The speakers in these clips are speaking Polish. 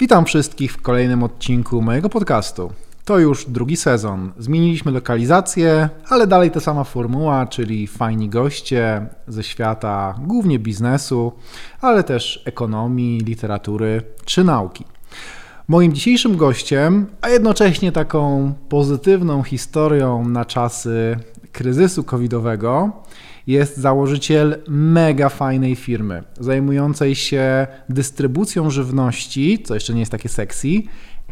Witam wszystkich w kolejnym odcinku mojego podcastu. To już drugi sezon. Zmieniliśmy lokalizację, ale dalej ta sama formuła, czyli fajni goście ze świata głównie biznesu, ale też ekonomii, literatury czy nauki. Moim dzisiejszym gościem, a jednocześnie taką pozytywną historią na czasy kryzysu covidowego, jest założyciel mega fajnej firmy, zajmującej się dystrybucją żywności, co jeszcze nie jest takie sexy,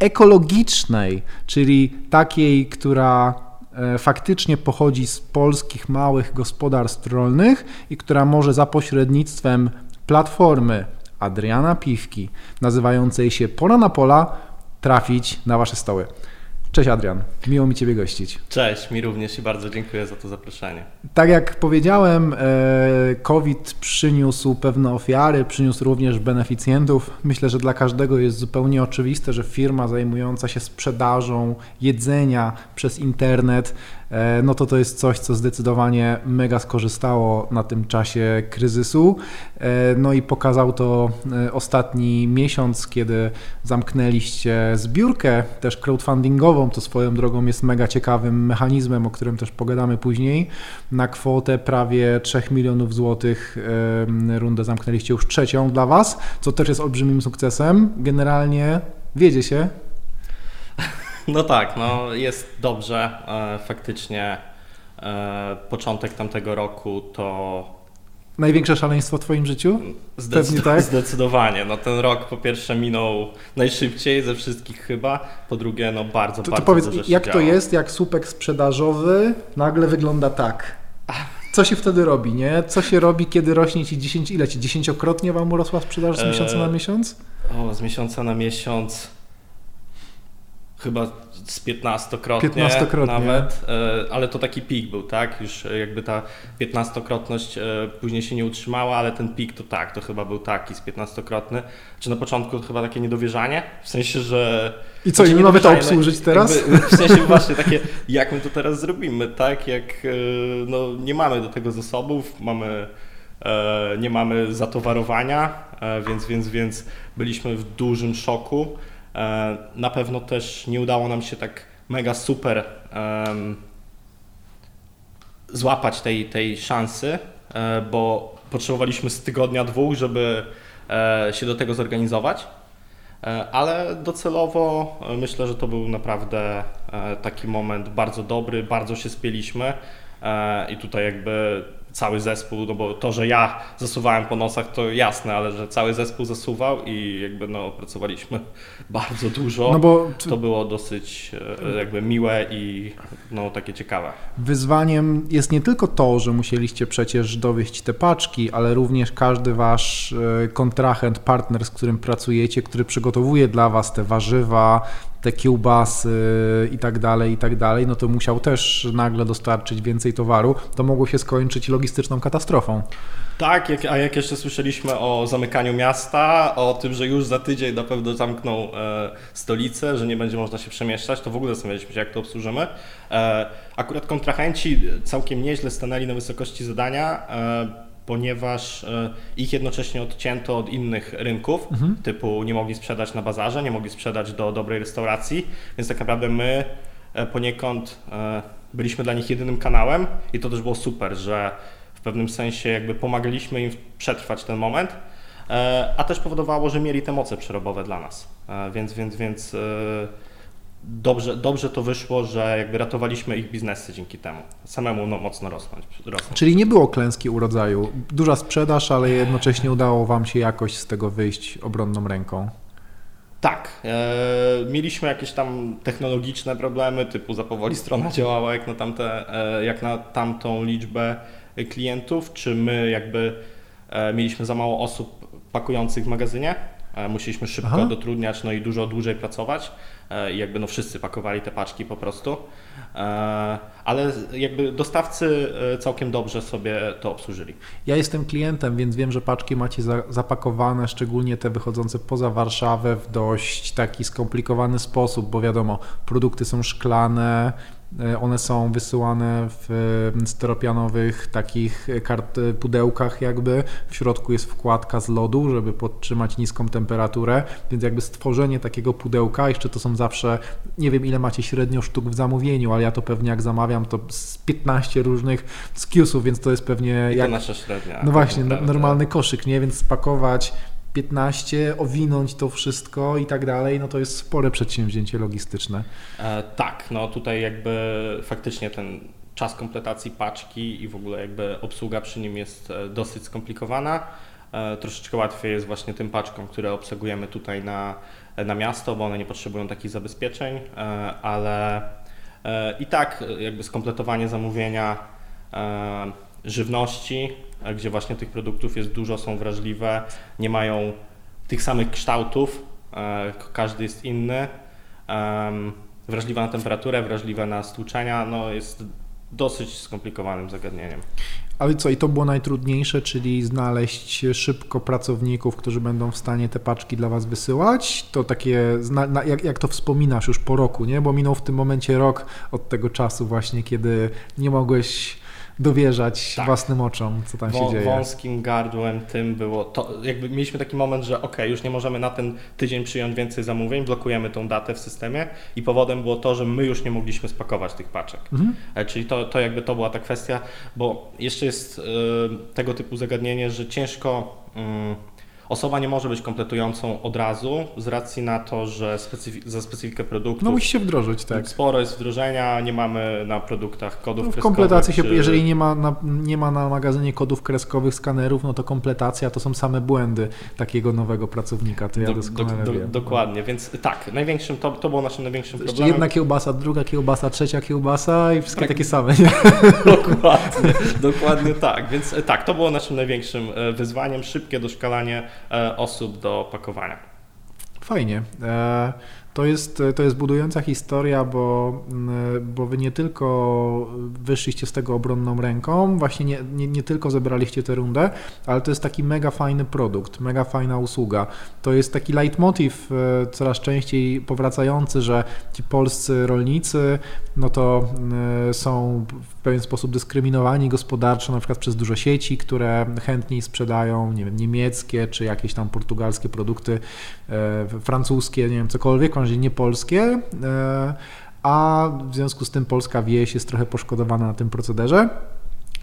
ekologicznej, czyli takiej, która e, faktycznie pochodzi z polskich małych gospodarstw rolnych i która może za pośrednictwem platformy Adriana Piwki, nazywającej się Pora na Pola, trafić na Wasze stoły. Cześć Adrian, miło mi Ciebie gościć. Cześć, mi również i bardzo dziękuję za to zaproszenie. Tak jak powiedziałem, e, COVID przyniósł pewne ofiary, przyniósł również beneficjentów. Myślę, że dla każdego jest zupełnie oczywiste, że firma zajmująca się sprzedażą jedzenia przez internet no to to jest coś, co zdecydowanie mega skorzystało na tym czasie kryzysu. E, no i pokazał to e, ostatni miesiąc, kiedy zamknęliście zbiórkę też crowdfundingową, to swoją drogą jest mega ciekawym mechanizmem, o którym też pogadamy później, na kwotę prawie 3 milionów złotych. Rundę zamknęliście już trzecią dla Was, co też jest olbrzymim sukcesem. Generalnie wiedzie się, no tak, no jest dobrze. E, faktycznie e, początek tamtego roku to. Największe szaleństwo w Twoim życiu? Zdecyd tak? Zdecydowanie. No ten rok po pierwsze minął najszybciej ze wszystkich chyba, po drugie no bardzo, to, bardzo to powiedz, jak to jest, jak słupek sprzedażowy nagle wygląda tak? Co się wtedy robi, nie? Co się robi, kiedy rośnie Ci 10, ile Ci? Dziesięciokrotnie Wam urosła sprzedaż z miesiąca na miesiąc? O, z miesiąca na miesiąc chyba z 15-krotnie, 15 nawet, e, ale to taki pik był, tak? Już jakby ta 15-krotność e, później się nie utrzymała, ale ten pik to tak, to chyba był taki z 15-krotny. Czy na początku chyba takie niedowierzanie, w sensie, że... I co, nie mamy to obsłużyć teraz? W sensie właśnie takie, jak my to teraz zrobimy, tak? Jak e, no, nie mamy do tego zasobów, mamy nie mamy zatowarowania, więc, więc, więc byliśmy w dużym szoku. E, na pewno też nie udało nam się tak mega super złapać tej, tej szansy, e, bo potrzebowaliśmy z tygodnia, dwóch, żeby e, się do tego zorganizować. Ale docelowo myślę, że to był naprawdę taki moment bardzo dobry, bardzo się spieliśmy i tutaj jakby cały zespół, no bo to, że ja zasuwałem po nosach to jasne, ale że cały zespół zasuwał i jakby no pracowaliśmy bardzo dużo, no bo to było dosyć e, jakby miłe i no takie ciekawe. Wyzwaniem jest nie tylko to, że musieliście przecież dowieść te paczki, ale również każdy wasz e, kontrahent, partner, z którym pracujecie, który przygotowuje dla was te warzywa, te kiełbasy i tak dalej, i tak dalej, no to musiał też nagle dostarczyć więcej towaru, to mogło się skończyć logistyczną katastrofą. Tak, a jak jeszcze słyszeliśmy o zamykaniu miasta, o tym, że już za tydzień na pewno zamkną e, stolicę, że nie będzie można się przemieszczać, to w ogóle zastanawialiśmy się, jak to obsłużymy. E, akurat kontrahenci całkiem nieźle stanęli na wysokości zadania. Ponieważ e, ich jednocześnie odcięto od innych rynków, mhm. typu nie mogli sprzedać na bazarze, nie mogli sprzedać do dobrej restauracji, więc tak naprawdę my e, poniekąd e, byliśmy dla nich jedynym kanałem i to też było super, że w pewnym sensie jakby pomagaliśmy im przetrwać ten moment, a też powodowało, że mieli te moce przerobowe dla nas. Więc, więc, więc dobrze, dobrze to wyszło, że jakby ratowaliśmy ich biznesy dzięki temu. Samemu no, mocno rosnąć, rosnąć. Czyli nie było klęski urodzaju. Duża sprzedaż, ale jednocześnie udało Wam się jakoś z tego wyjść obronną ręką. Tak. E, mieliśmy jakieś tam technologiczne problemy, typu za powoli strona działała jak na, tamte, e, jak na tamtą liczbę klientów, czy my jakby e, mieliśmy za mało osób pakujących w magazynie. E, musieliśmy szybko Aha. dotrudniać, no i dużo dłużej pracować. E, i jakby no wszyscy pakowali te paczki po prostu. E, ale jakby dostawcy całkiem dobrze sobie to obsłużyli. Ja jestem klientem, więc wiem, że paczki macie zapakowane, szczególnie te wychodzące poza Warszawę w dość taki skomplikowany sposób, bo wiadomo, produkty są szklane, one są wysyłane w steropianowych takich kart, pudełkach jakby. W środku jest wkładka z lodu, żeby podtrzymać niską temperaturę, więc jakby stworzenie takiego pudełka, jeszcze to są zawsze, nie wiem ile macie średnio sztuk w zamówieniu, ale ja to pewnie jak zamawiam to z 15 różnych skillsów, więc to jest pewnie... I jak, to nasza średnia. No właśnie, normalny koszyk, nie? Więc spakować 15, owinąć to wszystko i tak dalej, no to jest spore przedsięwzięcie logistyczne. E, tak, no tutaj jakby faktycznie ten czas kompletacji paczki i w ogóle jakby obsługa przy nim jest e, dosyć skomplikowana. E, troszeczkę łatwiej jest właśnie tym paczkom, które obsługujemy tutaj na, na miasto, bo one nie potrzebują takich zabezpieczeń, e, ale e, i tak jakby skompletowanie zamówienia e, żywności gdzie właśnie tych produktów jest dużo, są wrażliwe, nie mają tych samych kształtów, e, każdy jest inny, wrażliwa na temperaturę, wrażliwa na stłuczenia, no jest dosyć skomplikowanym zagadnieniem. Ale co, i to było najtrudniejsze, czyli znaleźć szybko pracowników, którzy będą w stanie te paczki dla Was wysyłać? To takie, jak, jak to wspominasz już po roku, nie? Bo minął w tym momencie rok od tego czasu właśnie, kiedy nie mogłeś dowierzać tak. własnym oczom, co tam się dzieje. Wąskim gardłem tym było, to jakby mieliśmy taki moment, że ok, już nie możemy na ten tydzień przyjąć więcej zamówień, blokujemy tą datę w systemie i powodem było to, że my już nie mogliśmy spakować tych paczek. Mhm. E, czyli to, to jakby to była ta kwestia, bo jeszcze jest y, tego typu zagadnienie, że ciężko y, Osoba nie może być kompletującą od razu z racji na to, że specyfi- za specyfikę produktu. No musi się wdrożyć, tak. Sporo jest wdrożenia, nie mamy na produktach kodów no, w kreskowych. Kompletacji się, czy... jeżeli nie ma, na, nie ma na magazynie kodów kreskowych, skanerów, no to kompletacja to są same błędy takiego nowego pracownika, to ja do, doskonale do, do, wiem. Dokładnie, więc tak, największym, to, to było naszym największym problemem. Jedna kiełbasa, druga kiełbasa, trzecia kiełbasa i wszystkie tak, takie same. Nie? Dokładnie, dokładnie tak, więc tak, to było naszym największym e, wyzwaniem, szybkie doszkalanie e, osób do pakowania. Fajnie. E, to jest, to jest budująca historia, bo, mm, bo wy nie tylko wyszliście z tego obronną ręką, właśnie nie, nie, nie, tylko zebraliście tę rundę, ale to jest taki mega fajny produkt, mega fajna usługa. To jest taki leitmotiv e, coraz częściej powracający, że ci polscy rolnicy no to e, są pewien sposób dyskryminowani gospodarczo, na przykład przez duże sieci, które chętniej sprzedają, nie wiem, niemieckie czy jakieś tam portugalskie produkty, e, francuskie, nie wiem, cokolwiek, razie nie polskie, e, a w związku z tym polska wieś jest trochę poszkodowana na tym procederze.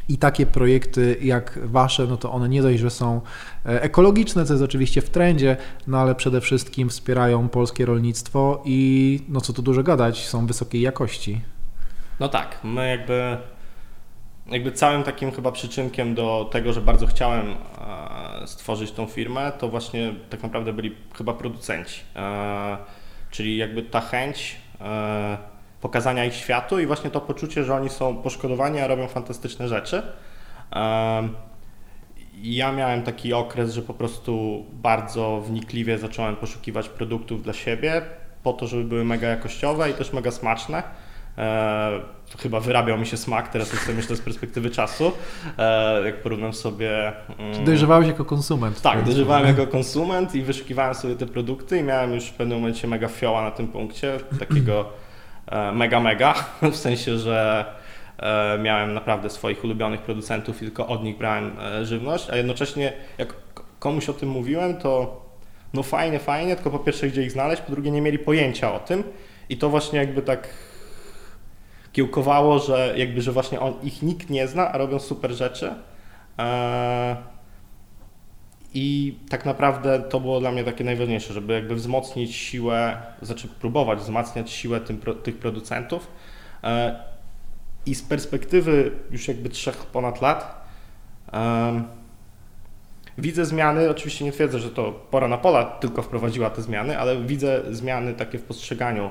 I takie projekty jak wasze, no to one nie dość, że są e, ekologiczne, co jest oczywiście w trendzie, no ale przede wszystkim wspierają polskie rolnictwo i no co tu dużo gadać, są wysokiej jakości. No tak, my jakby, jakby całym takim chyba przyczynkiem do tego, że bardzo chciałem e, stworzyć tą firmę, to właśnie tak naprawdę byli chyba producenci. Czyli jakby ta chęć e, pokazania ich światu i właśnie to poczucie, że oni są poszkodowani, a robią fantastyczne rzeczy. E, ja miałem taki okres, że po prostu bardzo wnikliwie zacząłem poszukiwać produktów dla siebie, po to, żeby były mega jakościowe i też mega smaczne. E, chyba wyrabiał mi się smak, teraz jak sobie myślę z perspektywy czasu, e, jak porównam sobie... Mm, dojrzewałeś jako konsument. Tak, dojrzewałem jako konsument i wyszukiwałem sobie te produkty i miałem już w pewnym momencie mega fioła na tym punkcie, takiego e, mega mega, w sensie, że miałem naprawdę swoich ulubionych producentów i tylko od nich brałem żywność, a jednocześnie jak komuś o tym mówiłem, to no fajnie, fajnie, tylko po pierwsze gdzie ich znaleźć, po drugie nie mieli pojęcia o tym i to właśnie jakby tak kiełkowało, że jakby, że właśnie on, ich nikt nie zna, a robią super rzeczy. Eee, I tak naprawdę to było dla mnie takie najważniejsze, żeby jakby wzmocnić siłę, znaczy próbować wzmacniać siłę tym, tych producentów. Eee, I z perspektywy już jakby trzech ponad lat eee, widzę zmiany, oczywiście nie twierdzę, że to pora na pola tylko wprowadziła te zmiany, ale widzę zmiany takie w postrzeganiu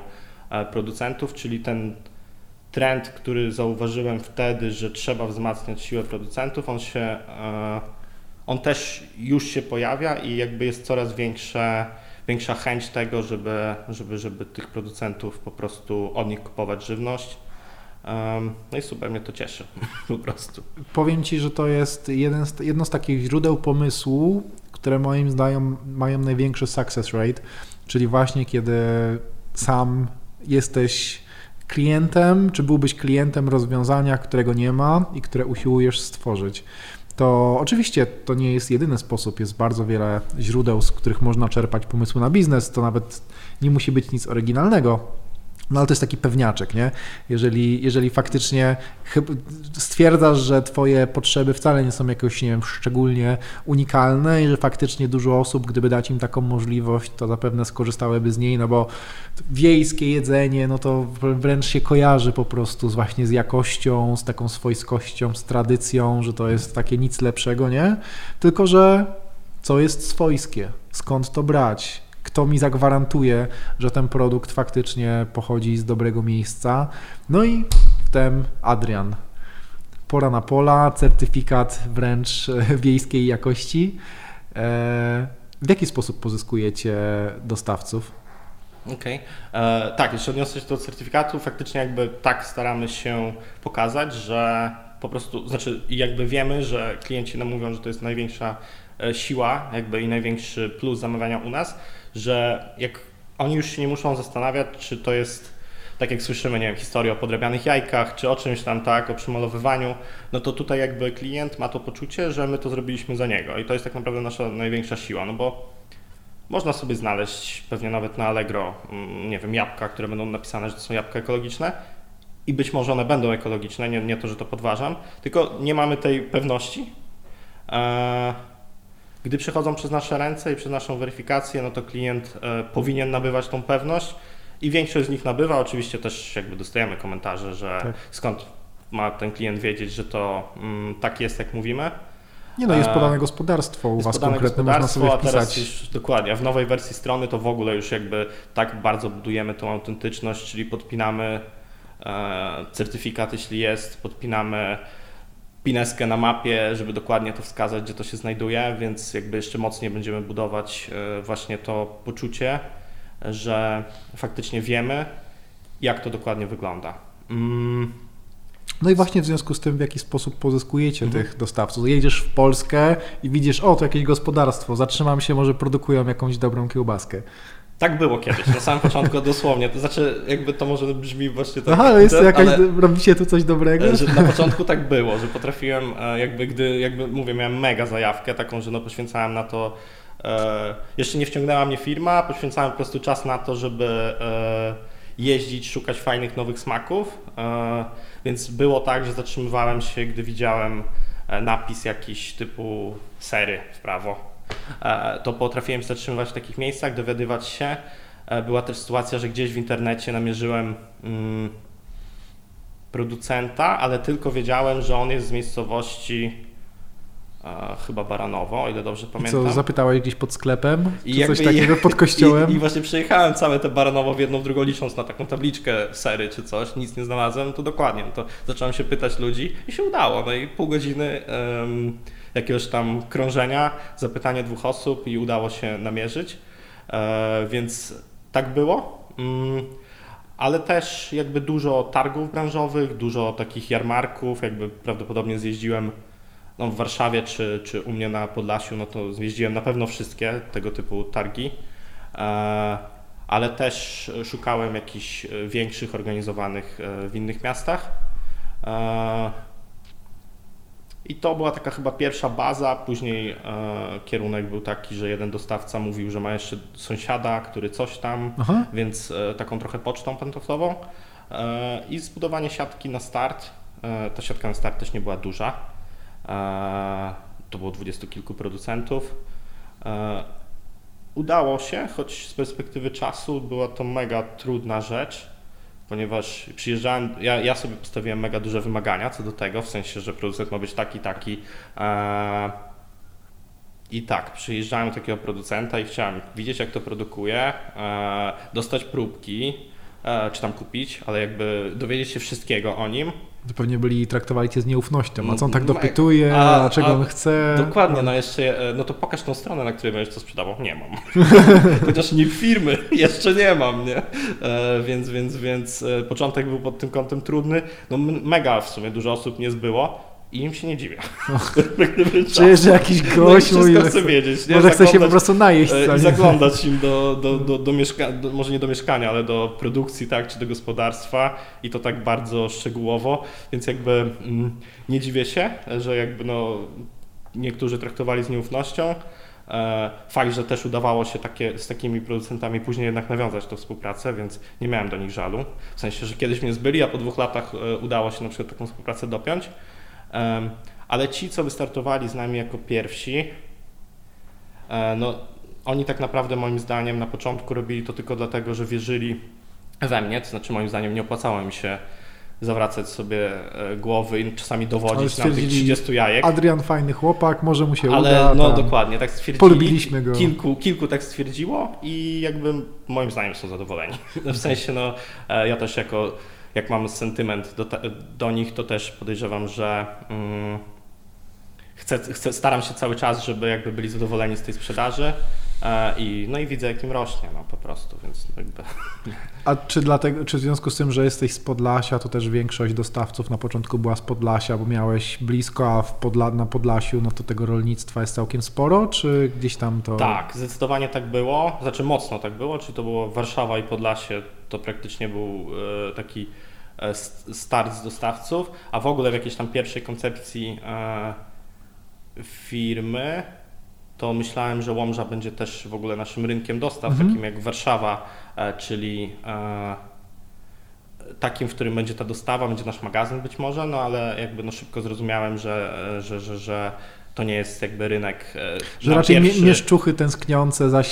e, producentów, czyli ten trend, który zauważyłem wtedy, że trzeba wzmacniać siłę producentów, on się, e, on też już się pojawia i jakby jest coraz większa, większa chęć tego, żeby, żeby, żeby tych producentów po prostu od nich kupować żywność. No i super mnie to cieszy, po prostu. Powiem Ci, że to jest jeden z, jedno z takich źródeł pomysłu, które moim zdaniem mają największy success rate, czyli właśnie kiedy sam jesteś klientem, czy byłbyś klientem rozwiązania, którego nie ma i które usiłujesz stworzyć? To oczywiście to nie jest jedyny sposób, jest bardzo wiele źródeł, z których można czerpać pomysły na biznes, to nawet nie musi być nic oryginalnego. No ale to jest taki pewniaczek, nie? Jeżeli, jeżeli faktycznie stwierdzasz, że twoje potrzeby wcale nie są jakoś, nie wiem, szczególnie unikalne i że faktycznie dużo osób, gdyby dać im taką możliwość, to zapewne skorzystałyby z niej, no bo wiejskie jedzenie, no to wręcz się kojarzy po prostu z właśnie z jakością, z taką swojskością, z tradycją, że to jest takie nic lepszego, nie? Tylko, że co jest swojskie? Skąd to brać? Kto mi zagwarantuje, że ten produkt faktycznie pochodzi z dobrego miejsca. No i wtem Adrian. Pora na pola, certyfikat wręcz wiejskiej jakości. E, w jaki sposób pozyskujecie dostawców? Okej. Okay. E, tak, jeszcze odniosę się do certyfikatu. Faktycznie jakby tak staramy się pokazać, że po prostu, znaczy jakby wiemy, że klienci nam mówią, że to jest największa e, siła jakby i największy plus zamawiania u nas, że jak oni już się nie muszą zastanawiać, czy to jest tak jak słyszymy, nie wiem, historię o podrabianych jajkach, czy o czymś tam, tak, o przemalowywaniu, no to tutaj jakby klient ma to poczucie, że my to zrobiliśmy za niego i to jest tak naprawdę nasza największa siła, no bo można sobie znaleźć pewnie nawet na Allegro, mm, nie wiem, jabłka, które będą napisane, że to są jabłka ekologiczne i być może one będą ekologiczne, nie, nie to, że to podważam, tylko nie mamy tej pewności. Eee, gdy przechodzą przez nasze ręce i przez naszą weryfikację, no to klient e, powinien nabywać tą pewność i większość z nich nabywa. Oczywiście też jakby dostajemy komentarze, że tak. skąd ma ten klient wiedzieć, że to mm, tak jest, jak mówimy. Nie no, jest e, podane gospodarstwo u jest Was konkretne, można sobie wpisać. A teraz już, dokładnie, a w nowej wersji strony to w ogóle już jakby tak bardzo budujemy tą autentyczność, czyli podpinamy e, certyfikat, jeśli jest, podpinamy pineskę na mapie, żeby dokładnie to wskazać, gdzie to się znajduje, więc jakby jeszcze mocniej będziemy budować e, właśnie to poczucie, że faktycznie wiemy, jak to dokładnie wygląda. Mm. No i właśnie w związku z tym, w jaki sposób pozyskujecie mhm. tych dostawców. Jedziesz w Polskę i widzisz, o, to jakieś gospodarstwo, zatrzymam się, może produkują jakąś dobrą kiełbaskę. Tak było kiedyś, na samym początku dosłownie. To znaczy, jakby to może brzmi właśnie tak. Aha, jest to jakaś, ale, robicie tu coś dobrego? Że na początku tak było, że potrafiłem, e, jakby gdy, jakby mówię, miałem mega zajawkę taką, że no poświęcałem na to, e, jeszcze nie wciągnęła mnie firma, poświęcałem po prostu czas na to, żeby e, jeździć, szukać fajnych nowych smaków, e, więc było tak, że zatrzymywałem się, gdy widziałem e, napis jakiś typu sery w prawo E, to potrafiłem się zatrzymywać w takich miejscach, dowiadywać się. E, była też sytuacja, że gdzieś w internecie namierzyłem mm, producenta, ale tylko wiedziałem, że on jest z miejscowości e, chyba Baranowo, o ile dobrze pamiętam. Co, zapytałeś gdzieś pod sklepem? I jakby, coś takiego pod kościołem? I, I, właśnie przejechałem całe te Baranowo w jedną, w drugą, licząc na taką tabliczkę sery czy coś, nic nie znalazłem, to dokładnie, no to zacząłem się pytać ludzi i się udało. No i pół godziny um, jakiegoś tam krążenia, zapytanie dwóch osób i udało się namierzyć. E, więc tak było. Mm, ale też jakby dużo targów branżowych, dużo takich jarmarków, jakby prawdopodobnie zjeździłem no, w Warszawie czy, czy u mnie na Podlasiu, no to zjeździłem na pewno wszystkie tego typu targi, e, ale też szukałem jakichś większych organizowanych e, w innych miastach. I to była taka chyba pierwsza baza. Później e, kierunek był taki, że jeden dostawca mówił, że ma jeszcze sąsiada, który coś tam, Aha. więc e, taką trochę pocztą pantoflową. E, I zbudowanie siatki na start. E, ta siatka na start też nie była duża. E, to było dwudziestu kilku producentów. E, udało się, choć z perspektywy czasu była to mega trudna rzecz ponieważ przyjeżdżałem, ja, ja sobie postawiłem mega duże wymagania co do tego, w sensie, że producent ma być taki, taki. E, I tak, przyjeżdżałem do takiego producenta i chciałem widzieć, jak to produkuje, e, dostać próbki, e, czy tam kupić, ale jakby dowiedzieć się wszystkiego o nim, to pewnie byli traktowali cię z nieufnością. A co on tak dopytuje, a, a czego a, on chce? Dokładnie, no jeszcze, e, no to pokaż tą stronę, na której będziesz to sprzedawał. Nie mam. Chociaż nie firmy, jeszcze nie mam, nie? E, więc, więc, więc e, początek był pod tym kątem trudny. No mega w sumie dużo osób nie zbyło. I im się nie dziwię. Czy że jakiś gość no mówi, chce wiedzieć. Nie? Może chce się po prostu najeść. I zaglądać im do, do, do, do mieszkania, może nie do mieszkania, ale do produkcji, tak, czy do gospodarstwa i to tak bardzo szczegółowo, więc jakby mm, nie dziwię się, że jakby no niektórzy traktowali z nieufnością. E, fakt, że też udawało się takie, z takimi producentami później jednak nawiązać tę współpracę, więc nie miałem do nich żalu. W sensie, że kiedyś mnie zbyli, a po dwóch latach e, udało się na przykład taką współpracę dopiąć. Ale ci, co wystartowali z nami jako pierwsi, e, no, oni tak naprawdę moim zdaniem na początku robili to tylko dlatego, że wierzyli we mnie, to znaczy moim zdaniem nie opłacało mi się zawracać sobie e, głowy i czasami dowodzić na tych 30 jajek. Adrian fajny chłopak, może mu się Ale uda. Ale no dokładnie, tak stwierdzili. Polubiliśmy go. Kilku, kilku tak stwierdziło i jakby moim zdaniem są zadowoleni. W sensie no e, ja też jako jak mam sentyment do, do nich, to też podejrzewam, że mm, chcę, chcę, staram się cały czas, żeby jakby byli zadowoleni z tej sprzedaży. E, I, no i widzę, jakim rośnie no, po prostu, więc jakby... A czy, dlatego, czy w związku z tym, że jesteś z Podlasia, to też większość dostawców na początku była z Podlasia, bo miałeś blisko, a w Podla, na Podlasiu no to tego rolnictwa jest całkiem sporo, czy gdzieś tam to... Tak, zdecydowanie tak było, znaczy mocno tak było, czy to było Warszawa i Podlasie, to praktycznie był e, taki start z dostawców, a w ogóle w jakiejś tam pierwszej koncepcji firmy to myślałem, że Łomża będzie też w ogóle naszym rynkiem dostaw, mhm. takim jak Warszawa, e, czyli e, takim, w którym będzie ta dostawa, będzie nasz magazyn być może, no ale jakby no szybko zrozumiałem, że, e, że, że, że to nie jest jakby rynek. E, że raczej pierwszy... mieszczuchy tęskniące za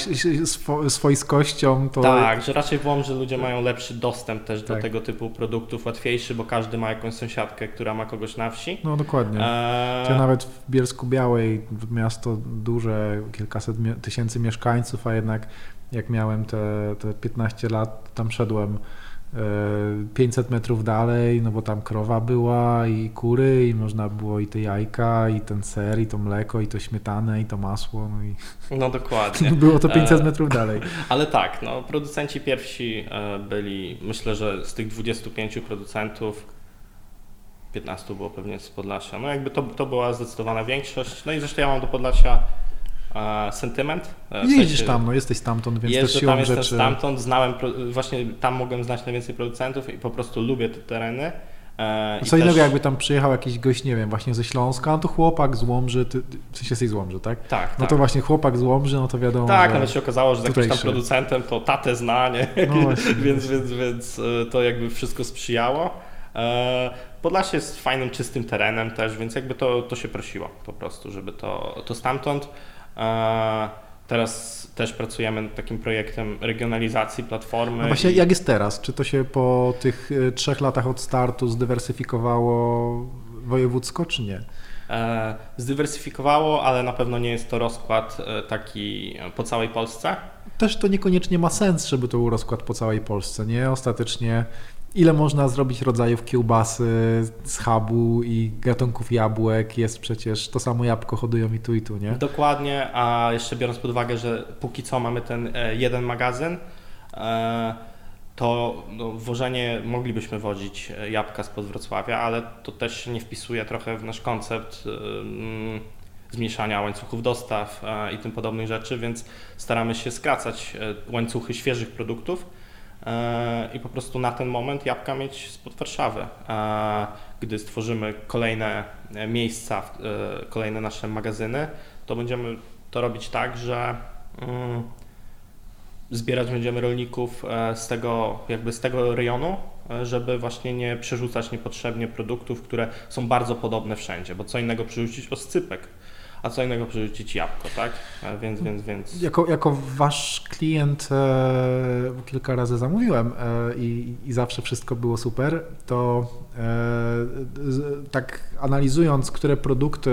swojskością. To... Tak, że raczej w że ludzie mają lepszy dostęp też tak. do tego typu produktów, łatwiejszy, bo każdy ma jakąś sąsiadkę, która ma kogoś na wsi. No dokładnie. E... Ja nawet w Bielsku Białej, miasto duże, kilkaset tysięcy mieszkańców, a jednak jak miałem te, te 15 lat, tam szedłem 500 metrów dalej, no bo tam krowa była i kury i można było i te jajka, i ten ser, i to mleko, i to śmietanę, i to masło. No, i... no dokładnie. było to 500 e, metrów dalej. Ale tak, no producenci pierwsi e, byli, myślę, że z tych 25 producentów 15 było pewnie z Podlasia. No jakby to, to była zdecydowana większość. No i zresztą ja mam do Podlasia sentyment. E, w Jeździsz sensie, tam, no jesteś stamtąd, więc jeżdżę też siłą tam, rzeczy... jestem stamtąd, znałem, właśnie tam mogłem znać najwięcej producentów i po prostu lubię te tereny. E, co innego jakby tam przyjechał jakiś gość, nie wiem, właśnie ze Śląska, no to chłopak z Łomży, ty, w sensie jesteś z Łomży, tak? Tak, No tak. to właśnie chłopak z Łomży, no to wiadomo, Tak, nawet się okazało, że z jakimś tam producentem to tatę zna, nie? No więc, więc, więc e, to jakby wszystko sprzyjało. Podlasie jest fajnym, czystym terenem też, więc jakby to, to się prosiło po prostu, żeby to, to stamtąd. Teraz też pracujemy nad takim projektem regionalizacji platformy. No właśnie, i... jak jest teraz? Czy to się po tych e, trzech latach od startu zdywersyfikowało wojewódzko, czy nie? E, zdywersyfikowało, ale na pewno nie jest to rozkład e, taki po całej Polsce. Też to niekoniecznie ma sens, żeby to był rozkład po całej Polsce, nie? Ostatecznie ile można zrobić rodzajów kiełbasy z hubu i gatunków jabłek, jest przecież to samo jabłko hodują i tu i tu, nie? Dokładnie, a jeszcze biorąc pod uwagę, że póki co mamy ten e, jeden magazyn, e, to no, wożenie moglibyśmy wozić e, jabłka spod Wrocławia, ale to też się nie wpisuje trochę w nasz koncept zmniejszania łańcuchów dostaw i tym podobnych rzeczy, więc staramy się skracać łańcuchy świeżych produktów i po prostu na ten moment jabłka mieć spod Warszawy. Gdy stworzymy kolejne miejsca, e, kolejne nasze magazyny, to będziemy to robić tak, że mm, zbierać będziemy rolników e, z tego, jakby z tego rejonu, e, żeby właśnie nie przerzucać niepotrzebnie produktów, które są bardzo podobne wszędzie, bo co innego przerzucić oscypek, a co innego przerzucić jabłko, tak? Więc, więc, więc... Jako, jako wasz klient e, kilka razy zamówiłem e, i, i zawsze wszystko było super, to e, tak analizując, które produkty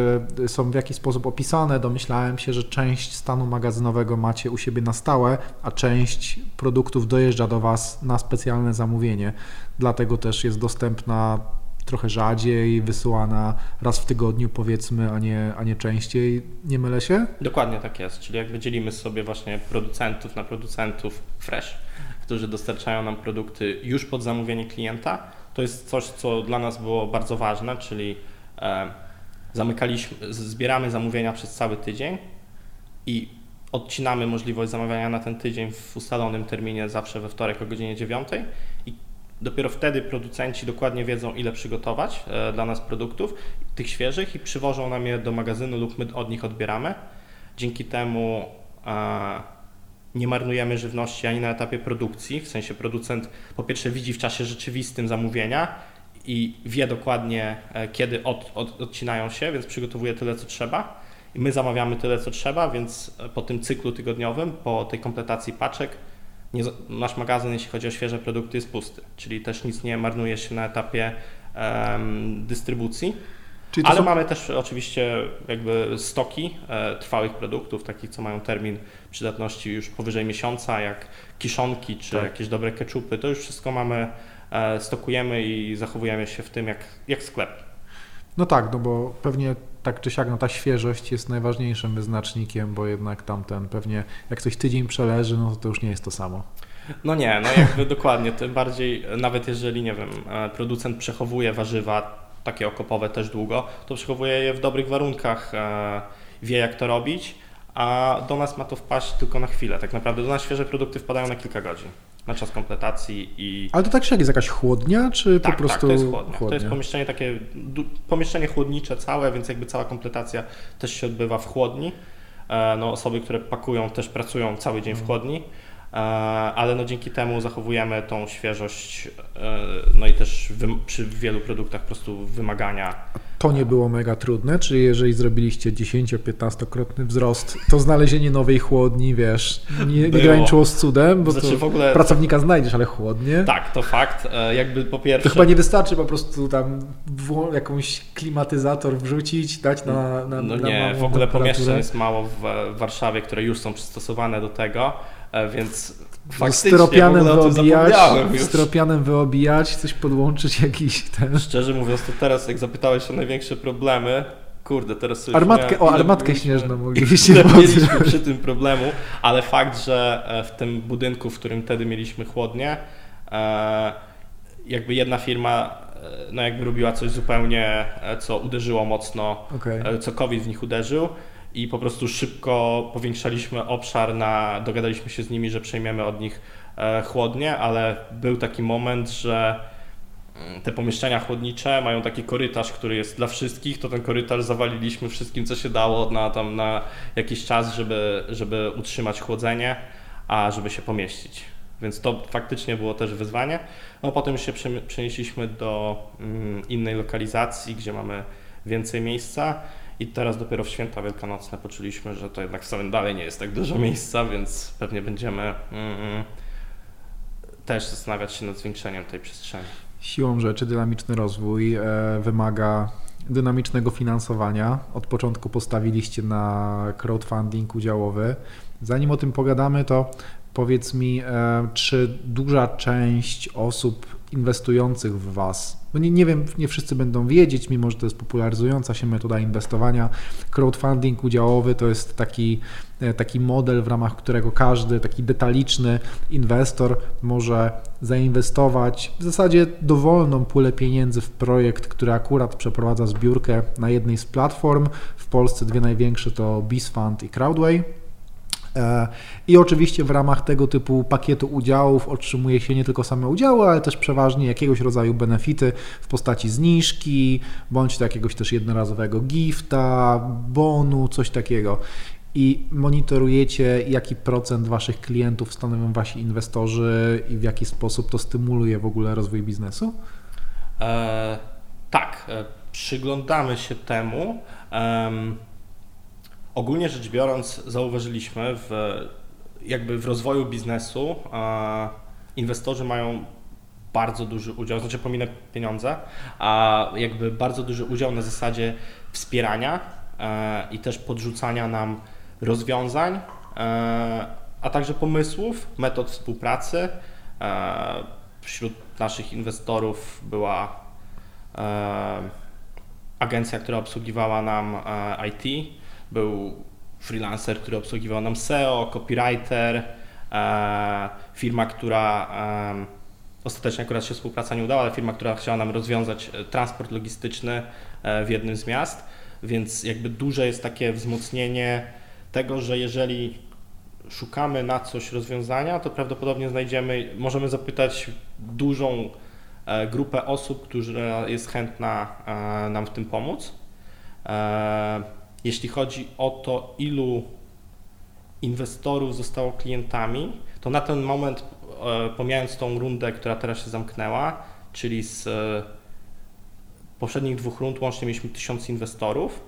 są w jaki sposób opisane, domyślałem się, że część stanu magazynowego macie u siebie na stałe, a część produktów dojeżdża do was na specjalne zamówienie. Dlatego też jest dostępna trochę rzadziej, wysyłana raz w tygodniu powiedzmy, a nie, a nie częściej. Nie mylę się? Dokładnie tak jest, czyli jak wydzielimy sobie właśnie producentów na producentów fresh, którzy dostarczają nam produkty już pod zamówienie klienta, to jest coś, co dla nas było bardzo ważne, czyli e, zamykaliśmy, zbieramy zamówienia przez cały tydzień i odcinamy możliwość zamawiania na ten tydzień w ustalonym terminie, zawsze we wtorek o godzinie 9 i dopiero wtedy producenci dokładnie wiedzą, ile przygotować e, dla nas produktów, tych świeżych i przywożą nam je do magazynu lub my od nich odbieramy. Dzięki temu e, nie marnujemy żywności ani na etapie produkcji, w sensie producent po pierwsze widzi w czasie rzeczywistym zamówienia i wie dokładnie, e, kiedy od, od, odcinają się, więc przygotowuje tyle, co trzeba. I my zamawiamy tyle, co trzeba, więc po tym cyklu tygodniowym, po tej kompletacji paczek, nie, nasz magazyn, jeśli chodzi o świeże produkty, jest pusty, czyli też nic nie marnuje się na etapie um, dystrybucji. Ale są... mamy też oczywiście jakby stoki e, trwałych produktów, takich co mają termin przydatności już powyżej miesiąca, jak kiszonki czy tak. jakieś dobre keczupy. To już wszystko mamy, e, stokujemy i zachowujemy się w tym jak, jak sklep. No tak, no bo pewnie tak czy siak no ta świeżość jest najważniejszym wyznacznikiem, bo jednak tamten pewnie jak coś tydzień przeleży, no to, już nie jest to samo. No nie, no jakby dokładnie, tym bardziej nawet jeżeli, nie wiem, e, producent przechowuje warzywa takie okopowe też długo, to przechowuje je w dobrych warunkach, e, wie jak to robić, a do nas ma to wpaść tylko na chwilę. Tak naprawdę do nas świeże produkty wpadają na kilka godzin na czas kompletacji i... Ale to tak czy jak jest jakaś chłodnia, czy tak, po prostu tak, to jest chłodnia. chłodnia. To jest pomieszczenie takie, pomieszczenie chłodnicze całe, więc jakby cała kompletacja też się odbywa w chłodni. E, no, osoby, które pakują też pracują cały dzień w mhm. chłodni. E, ale no dzięki temu zachowujemy tą świeżość, e, no i też przy wielu produktach po prostu wymagania. To nie było mega trudne, czyli jeżeli zrobiliście 10-15-krotny wzrost, to znalezienie nowej chłodni, wiesz, nie, nie graniczyło z cudem, bo znaczy, w ogóle pracownika znajdziesz, ale chłodnie. Tak, to fakt. E, jakby po pierwsze... To chyba nie wystarczy po prostu tam jakąś klimatyzator wrzucić, dać na, na No nie, w ogóle pomieszczeń jest mało w Warszawie, które już są przystosowane do tego. E, więc faktycznie styropianem wyobijać, styropianem wyobijać, coś podłączyć jakiś ten. Szczerze mówiąc, to teraz jak zapytałeś o największe problemy, kurde, teraz sobie Armatkę, o, armatkę śnieżną mogliście mieliśmy przy tym problemu, ale fakt, że e, w tym budynku, w którym wtedy mieliśmy chłodnie, e, jakby jedna firma no jakby robiła coś zupełnie, co uderzyło mocno, okay. co COVID w nich uderzył i po prostu szybko powiększaliśmy obszar na, dogadaliśmy się z nimi, że przejmiemy od nich e, chłodnie, ale był taki moment, że mm, te pomieszczenia chłodnicze mają taki korytarz, który jest dla wszystkich, to ten korytarz zawaliliśmy wszystkim, co się dało na, tam, na jakiś czas, żeby, żeby utrzymać chłodzenie, a żeby się pomieścić. Więc to faktycznie było też wyzwanie. No potem się przenieśliśmy do mm, innej lokalizacji, gdzie mamy więcej miejsca i teraz dopiero w święta wielkanocne poczuliśmy, że to jednak w samym dalej nie jest tak dużo miejsca, więc pewnie będziemy mm, też zastanawiać się nad zwiększeniem tej przestrzeni. Siłą rzeczy dynamiczny rozwój e, wymaga dynamicznego finansowania. Od początku postawiliście na crowdfunding udziałowy. Zanim o tym pogadamy, to powiedz mi, e, czy duża część osób inwestujących w Was. Nie, nie wiem, nie wszyscy będą wiedzieć, mimo że to jest popularyzująca się metoda inwestowania. Crowdfunding udziałowy to jest taki, e, taki model, w ramach którego każdy taki detaliczny inwestor może zainwestować w zasadzie dowolną pulę pieniędzy w projekt, który akurat przeprowadza zbiórkę na jednej z platform. W Polsce dwie największe to BizFund i Crowdway. E, I oczywiście w ramach tego typu pakietu udziałów otrzymuje się nie tylko same udziały, ale też przeważnie jakiegoś rodzaju benefity w postaci zniżki, bądź to jakiegoś też jednorazowego gifta, bonu, coś takiego. I monitorujecie, jaki procent Waszych klientów stanowią Wasi inwestorzy i w jaki sposób to stymuluje w ogóle rozwój biznesu? E, tak, e, przyglądamy się temu. Ogólnie rzecz biorąc, zauważyliśmy w, jakby w rozwoju biznesu inwestorzy mają bardzo duży udział, znaczy pominę pieniądze, a jakby bardzo duży udział na zasadzie wspierania e, i też podrzucania nam rozwiązań, e, a także pomysłów, metod współpracy. E, wśród naszych inwestorów była agencja, która obsługiwała nam IT, był freelancer, który obsługiwał nam SEO, copywriter, e, firma, która e, ostatecznie akurat się współpraca nie udała, ale firma, która chciała nam rozwiązać e, transport logistyczny w jednym z miast. więc jakby duże jest takie wzmocnienie tego, że jeżeli szukamy na coś rozwiązania, to prawdopodobnie znajdziemy, możemy zapytać dużą e, grupę osób, która jest chętna e, nam w tym pomóc. E, jeśli chodzi o to, ilu inwestorów zostało klientami, to na ten moment, pomijając tą rundę, która teraz się zamknęła, czyli z poprzednich dwóch rund łącznie mieliśmy tysiąc inwestorów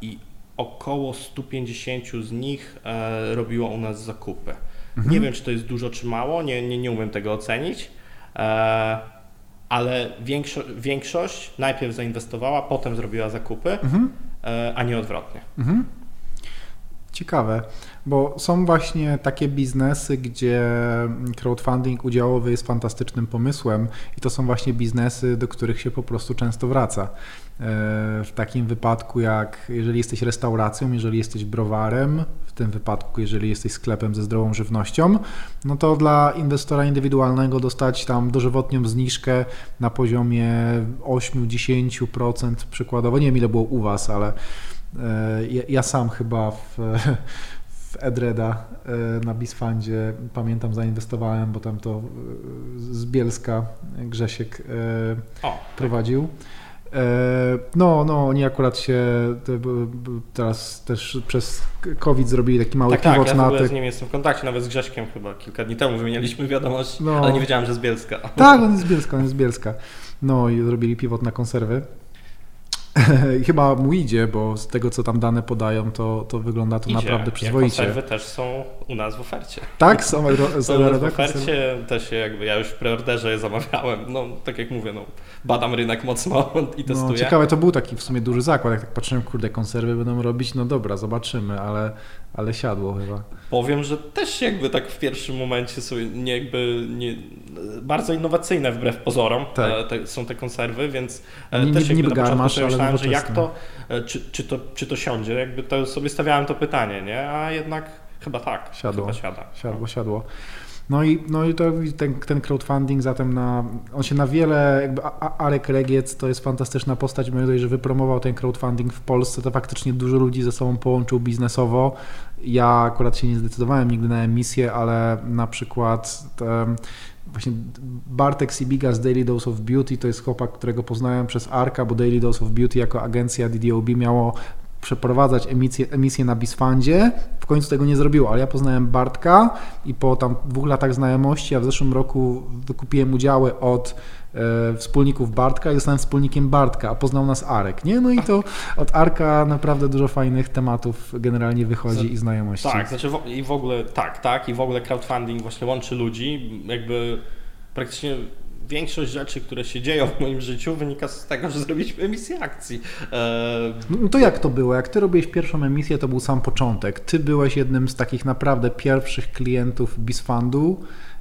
i około 150 z nich e, robiło u nas zakupy. Mhm. Nie wiem, czy to jest dużo, czy mało, nie, nie, nie umiem tego ocenić, e, ale większo większość najpierw zainwestowała, potem zrobiła zakupy, mhm. E, a nie odwrotnie. Mhm. Ciekawe, bo są właśnie takie biznesy, gdzie crowdfunding udziałowy jest fantastycznym pomysłem i to są właśnie biznesy, do których się po prostu często wraca. E, w takim wypadku, jak jeżeli jesteś restauracją, jeżeli jesteś browarem, w tym wypadku, jeżeli jesteś sklepem ze zdrową żywnością, no to dla inwestora indywidualnego dostać tam dożywotnią zniżkę na poziomie 8-10% przykładowo. Nie wiem, ile było u Was, ale E, ja, ja sam chyba w, w Edreda e, na Bisfandzie pamiętam zainwestowałem, bo tam to z Bielska Grzesiek o, prowadził. No, no, oni akurat się teraz też przez COVID zrobili taki mały tak, tak, ja na tych... z nim jestem w kontakcie, nawet z Grześkiem chyba kilka dni temu wymienialiśmy wiadomość, no, ale nie wiedziałem, że z Bielska. Tak, on jest z Bielska, on jest z Bielska. No i zrobili pivot na konserwy. Chyba mu idzie, bo z tego, co tam dane podają, to, to wygląda to idzie. naprawdę przyzwoicie. Konserwy też są u nas w ofercie. Tak? Są, są w ofercie, też jakby ja już w preorderze je zamawiałem. No, tak jak mówię, no, badam rynek mocno i no, testuję. No, ciekawe, to był taki w sumie duży zakład. Jak tak patrzyłem, kurde, konserwy będą robić, no dobra, zobaczymy, ale, ale siadło chyba. Powiem, że też jakby tak w pierwszym momencie są nie jakby nie, bardzo innowacyjne wbrew pozorom tak. E, te, są te konserwy, więc e, nie, też nie, jakby na początku myślałem, że jak to e, czy, czy, to, czy to siądzie, jakby to sobie stawiałem to pytanie, nie? A jednak chyba tak. Siadło. Chyba siada. Siadło, siadło. No i, no i to, ten, ten crowdfunding zatem na, on się na wiele, jakby Arek Regiec to jest fantastyczna postać, mimo że wypromował ten crowdfunding w Polsce, to faktycznie dużo ludzi ze sobą połączył biznesowo. Ja akurat się nie zdecydowałem nigdy na emisję, ale na przykład te, właśnie Bartek Sibiga z Daily Dose of Beauty to jest chłopak, którego poznałem przez Arka, bo Daily Dose of Beauty jako agencja DDOB miało przeprowadzać emisję, emisję na Bisfandzie. W końcu tego nie zrobiło, ale ja poznałem Bartka i po tam dwóch latach znajomości, a w zeszłym roku wykupiłem udziały od wspólników Bartka i zostałem wspólnikiem Bartka, a poznał nas Arek, nie? No i to od Arka naprawdę dużo fajnych tematów generalnie wychodzi i znajomości. Tak, znaczy w, i w ogóle, tak, tak, i w ogóle crowdfunding właśnie łączy ludzi, jakby praktycznie większość rzeczy, które się dzieją w moim życiu wynika z tego, że zrobiliśmy emisję akcji. E... No to jak to było? Jak ty robiłeś pierwszą emisję, to był sam początek. Ty byłeś jednym z takich naprawdę pierwszych klientów Bisfundu.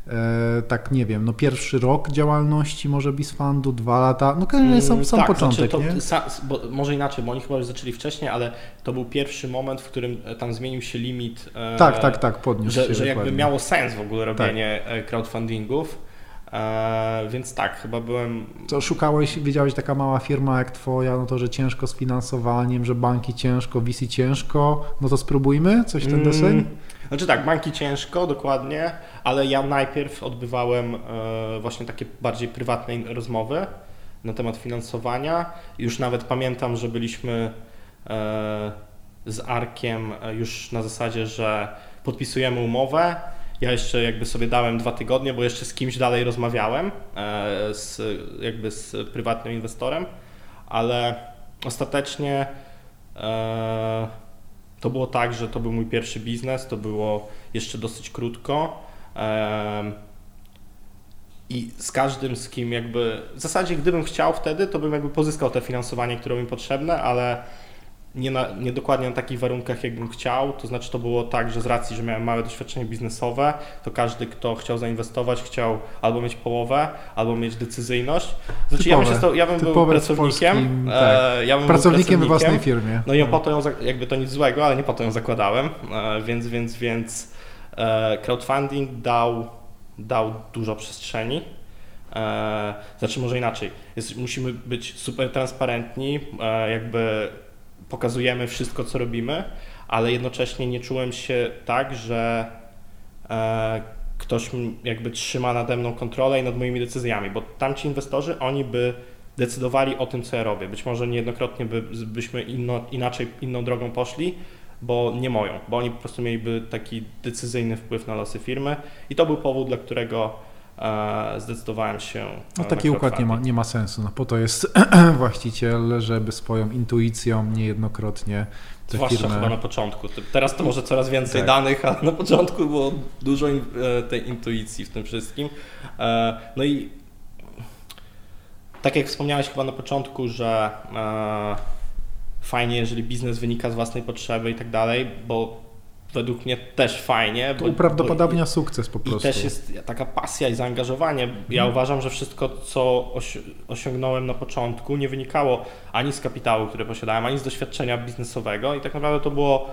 E, tak nie wiem, no pierwszy rok działalności może Bisfundu, dwa lata, no generalnie sam, sam tak, początek, znaczy to, sa, bo, może inaczej, bo oni chyba już zaczęli wcześniej, ale to był pierwszy moment, w którym e, tam zmienił się limit. E, tak, tak, tak, podniósł że, się. Że jakby miało sens w ogóle robienie tak. crowdfundingów. E, więc tak, chyba byłem. Co szukałeś, wiedziałeś, taka mała firma jak Twoja, no to że ciężko z finansowaniem, że banki ciężko, VC ciężko, no to spróbujmy coś w ten mm, deseń? Znaczy tak, banki ciężko, dokładnie, ale ja najpierw odbywałem e, właśnie takie bardziej prywatne rozmowy na temat finansowania. Już nawet pamiętam, że byliśmy e, z Arkiem e, już na zasadzie, że podpisujemy umowę ja jeszcze jakby sobie dałem dwa tygodnie, bo jeszcze z kimś dalej rozmawiałem, e, z, jakby z prywatnym inwestorem, ale ostatecznie e, to było tak, że to był mój pierwszy biznes, to było jeszcze dosyć krótko. E, I z każdym, z kim jakby, w zasadzie gdybym chciał wtedy, to bym jakby pozyskał te finansowanie, które mi potrzebne, ale nie, na, nie dokładnie na takich warunkach, jakbym chciał. To znaczy, to było tak, że z racji, że miałem małe doświadczenie biznesowe, to każdy, kto chciał zainwestować, chciał albo mieć połowę, albo mieć decyzyjność. Znaczy, typowe, ja, myślę, ja bym był pracownikiem. Polskim, e, tak. ja bym pracownikiem we własnej firmie. No i po to ją, jakby to nic złego, ale nie po to ją zakładałem, e, więc, więc, więc e, crowdfunding dał, dał dużo przestrzeni. Znaczy, może inaczej. Jest, musimy być super transparentni, jakby pokazujemy wszystko, co robimy, ale jednocześnie nie czułem się tak, że e, ktoś jakby trzyma nade mną kontrolę i nad moimi decyzjami, bo tamci inwestorzy, oni by decydowali o tym, co ja robię. Być może niejednokrotnie by, byśmy inno, inaczej, inną drogą poszli, bo nie moją, bo oni po prostu mieliby taki decyzyjny wpływ na losy firmy i to był powód, dla którego zdecydowałem się. No taki układ nie ma, nie ma sensu. No po to jest właściciel, żeby swoją intuicją niejednokrotnie tę Zwłaszcza firmę... chyba na początku. Teraz to może coraz więcej tak. danych, ale na początku było dużo e, tej intuicji w tym wszystkim. E, no i tak jak wspomniałeś chyba na początku, że fajnie, jeżeli biznes wynika z własnej potrzeby i tak dalej, bo według mnie też fajnie. To uprawdopodobnia sukces po prostu. I też jest taka pasja i zaangażowanie. Ja hmm. uważam, że wszystko, co osiągnąłem na początku, nie wynikało ani z kapitału, który posiadałem, ani z doświadczenia biznesowego i tak naprawdę to było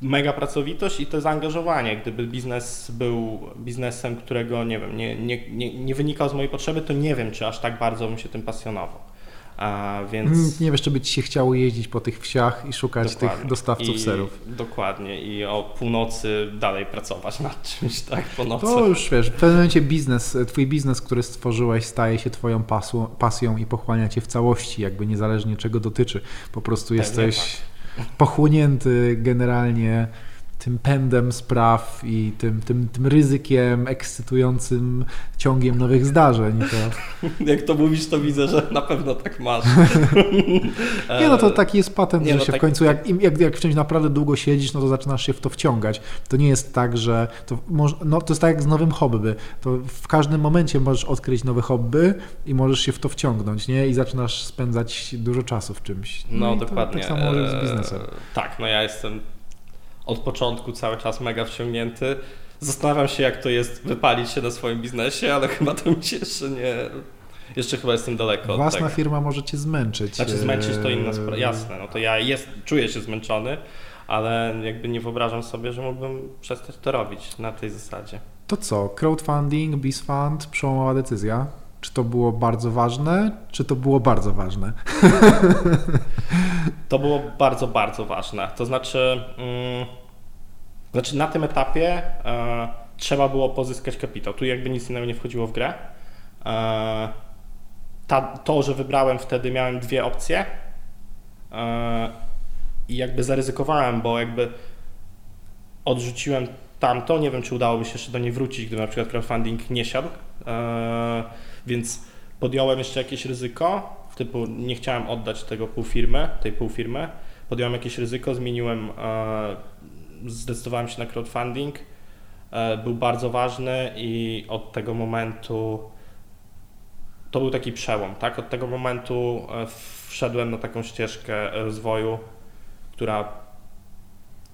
mega pracowitość i to zaangażowanie. Gdyby biznes był biznesem, którego nie wiem, nie, nie, nie, nie wynikał z mojej potrzeby, to nie wiem, czy aż tak bardzo bym się tym pasjonował. A więc... Nie wiesz, czy by ci się chciało jeździć po tych wsiach i szukać dokładnie. tych dostawców I, serów. Dokładnie i o północy dalej pracować nad czymś, tak, po nocy. To już wiesz, w pewnym momencie biznes, twój biznes, który stworzyłeś staje się twoją pasją, pasją i pochłania cię w całości, jakby niezależnie czego dotyczy. Po prostu Pewnie jesteś tak. pochłonięty generalnie tym pędem spraw i tym, tym, tym ryzykiem, ekscytującym ciągiem nowych zdarzeń. To... Jak to mówisz, to widzę, że na pewno tak masz. nie, no to taki jest patent, nie, że no się tak, w końcu, jak, jak, jak w czymś naprawdę długo siedzisz, no to zaczynasz się w to wciągać. To nie jest tak, że to, może, no, to jest tak jak z nowym hobby. To w każdym momencie możesz odkryć nowe hobby i możesz się w to wciągnąć, nie? I zaczynasz spędzać dużo czasu w czymś. No, no dokładnie. tak samo z biznesem. Eee, tak, no ja jestem od początku cały czas mega wciągnięty. Zastanawiam się, jak to jest wypalić się na swoim biznesie, ale chyba to mi się jeszcze nie. Jeszcze chyba jestem daleko. Własna firma może cię zmęczyć. Znaczy zmęczyć to inna sprawa. Jasne, no to ja jest, czuję się zmęczony, ale jakby nie wyobrażam sobie, że mógłbym przestać to robić na tej zasadzie. To co? Crowdfunding, BizFund, przełomowa decyzja? Czy to było bardzo ważne, czy to było bardzo ważne? To było bardzo, bardzo ważne. To znaczy, mm, znaczy na tym etapie e, trzeba było pozyskać kapitał. Tu jakby nic innego nie wchodziło w grę. E, ta, to, że wybrałem wtedy, miałem dwie opcje e, i jakby zaryzykowałem, bo jakby odrzuciłem tamto. Nie wiem, czy udałoby się jeszcze do niej wrócić, gdyby na przykład crowdfunding nie siadł. E, więc podjąłem jeszcze jakieś ryzyko, typu nie chciałem oddać tego półfirmy, tej półfirmy. Podjąłem jakieś ryzyko, zmieniłem, e, zdecydowałem się na crowdfunding. E, był bardzo ważny i od tego momentu to był taki przełom, tak? Od tego momentu wszedłem na taką ścieżkę rozwoju, która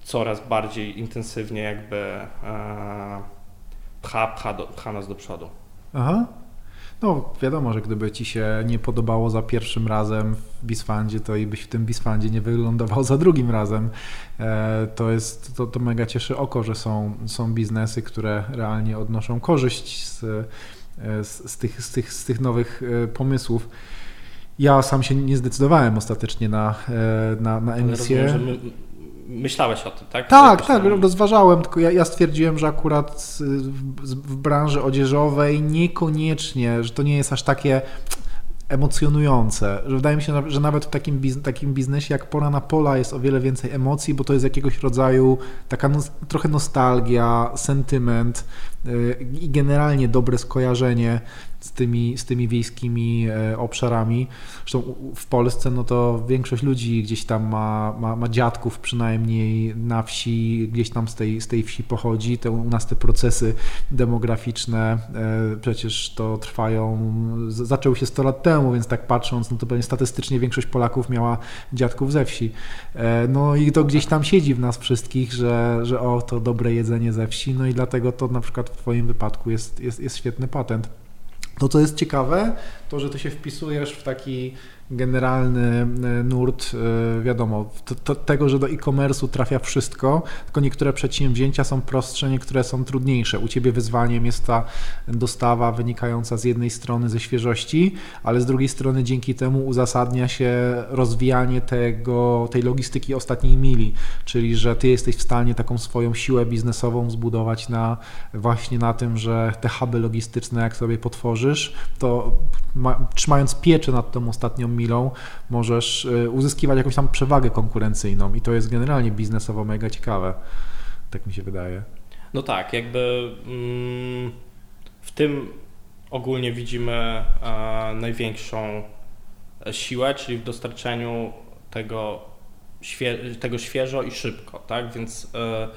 coraz bardziej intensywnie jakby pcha, pcha, do, pcha nas do przodu. Aha. No wiadomo, że gdyby ci się nie podobało za pierwszym razem w Bisfandzie, to i byś w tym Bisfandzie nie wylądował za drugim razem. E, to jest, to, to mega cieszy oko, że są, są biznesy, które realnie odnoszą korzyść z, e, z, z, tych, z, tych, z tych nowych e, pomysłów. Ja sam się nie zdecydowałem ostatecznie na, na, na emisję. Rozumiem, myślałeś o tym, tak? Tak, tak, rozważałem, tylko ja, ja, stwierdziłem, że akurat w, w branży odzieżowej niekoniecznie, że to nie jest aż takie emocjonujące. Że wydaje mi się, że nawet w takim, biznes, takim biznesie jak Pora na Pola jest o wiele więcej emocji, bo to jest jakiegoś rodzaju taka no, trochę nostalgia, sentyment i generalnie dobre skojarzenie z tymi, z tymi wiejskimi e, obszarami. Zresztą w Polsce no to większość ludzi gdzieś tam ma, ma, ma dziadków przynajmniej na wsi, gdzieś tam z tej, z tej wsi pochodzi. Te, u nas te procesy demograficzne e, przecież to trwają, zaczęły się 100 lat temu, więc tak patrząc, no to pewnie statystycznie większość Polaków miała dziadków ze wsi. E, no i to gdzieś tam siedzi w nas wszystkich, że, że o, to dobre jedzenie ze wsi, no i dlatego to na przykład w Twoim wypadku jest, jest, jest świetny patent. To, co jest ciekawe, to, że ty się wpisujesz w taki generalny e, nurt, e, wiadomo, to, to, tego, że do e-commerce'u trafia wszystko, tylko niektóre przedsięwzięcia są prostsze, niektóre są trudniejsze. U Ciebie wyzwaniem jest ta dostawa wynikająca z jednej strony ze świeżości, ale z drugiej strony dzięki temu uzasadnia się rozwijanie tego, tej logistyki ostatniej mili, czyli że Ty jesteś w stanie taką swoją siłę biznesową zbudować na właśnie na tym, że te huby logistyczne, jak sobie potworzysz, to ma, trzymając pieczę nad tą ostatnią milą, możesz y, uzyskiwać jakąś tam przewagę konkurencyjną i to jest generalnie biznesowo mega ciekawe. Tak mi się wydaje. No tak, jakby mm, w tym ogólnie widzimy e, największą siłę, czyli w dostarczeniu tego, tego świeżo i szybko, tak? Więc e,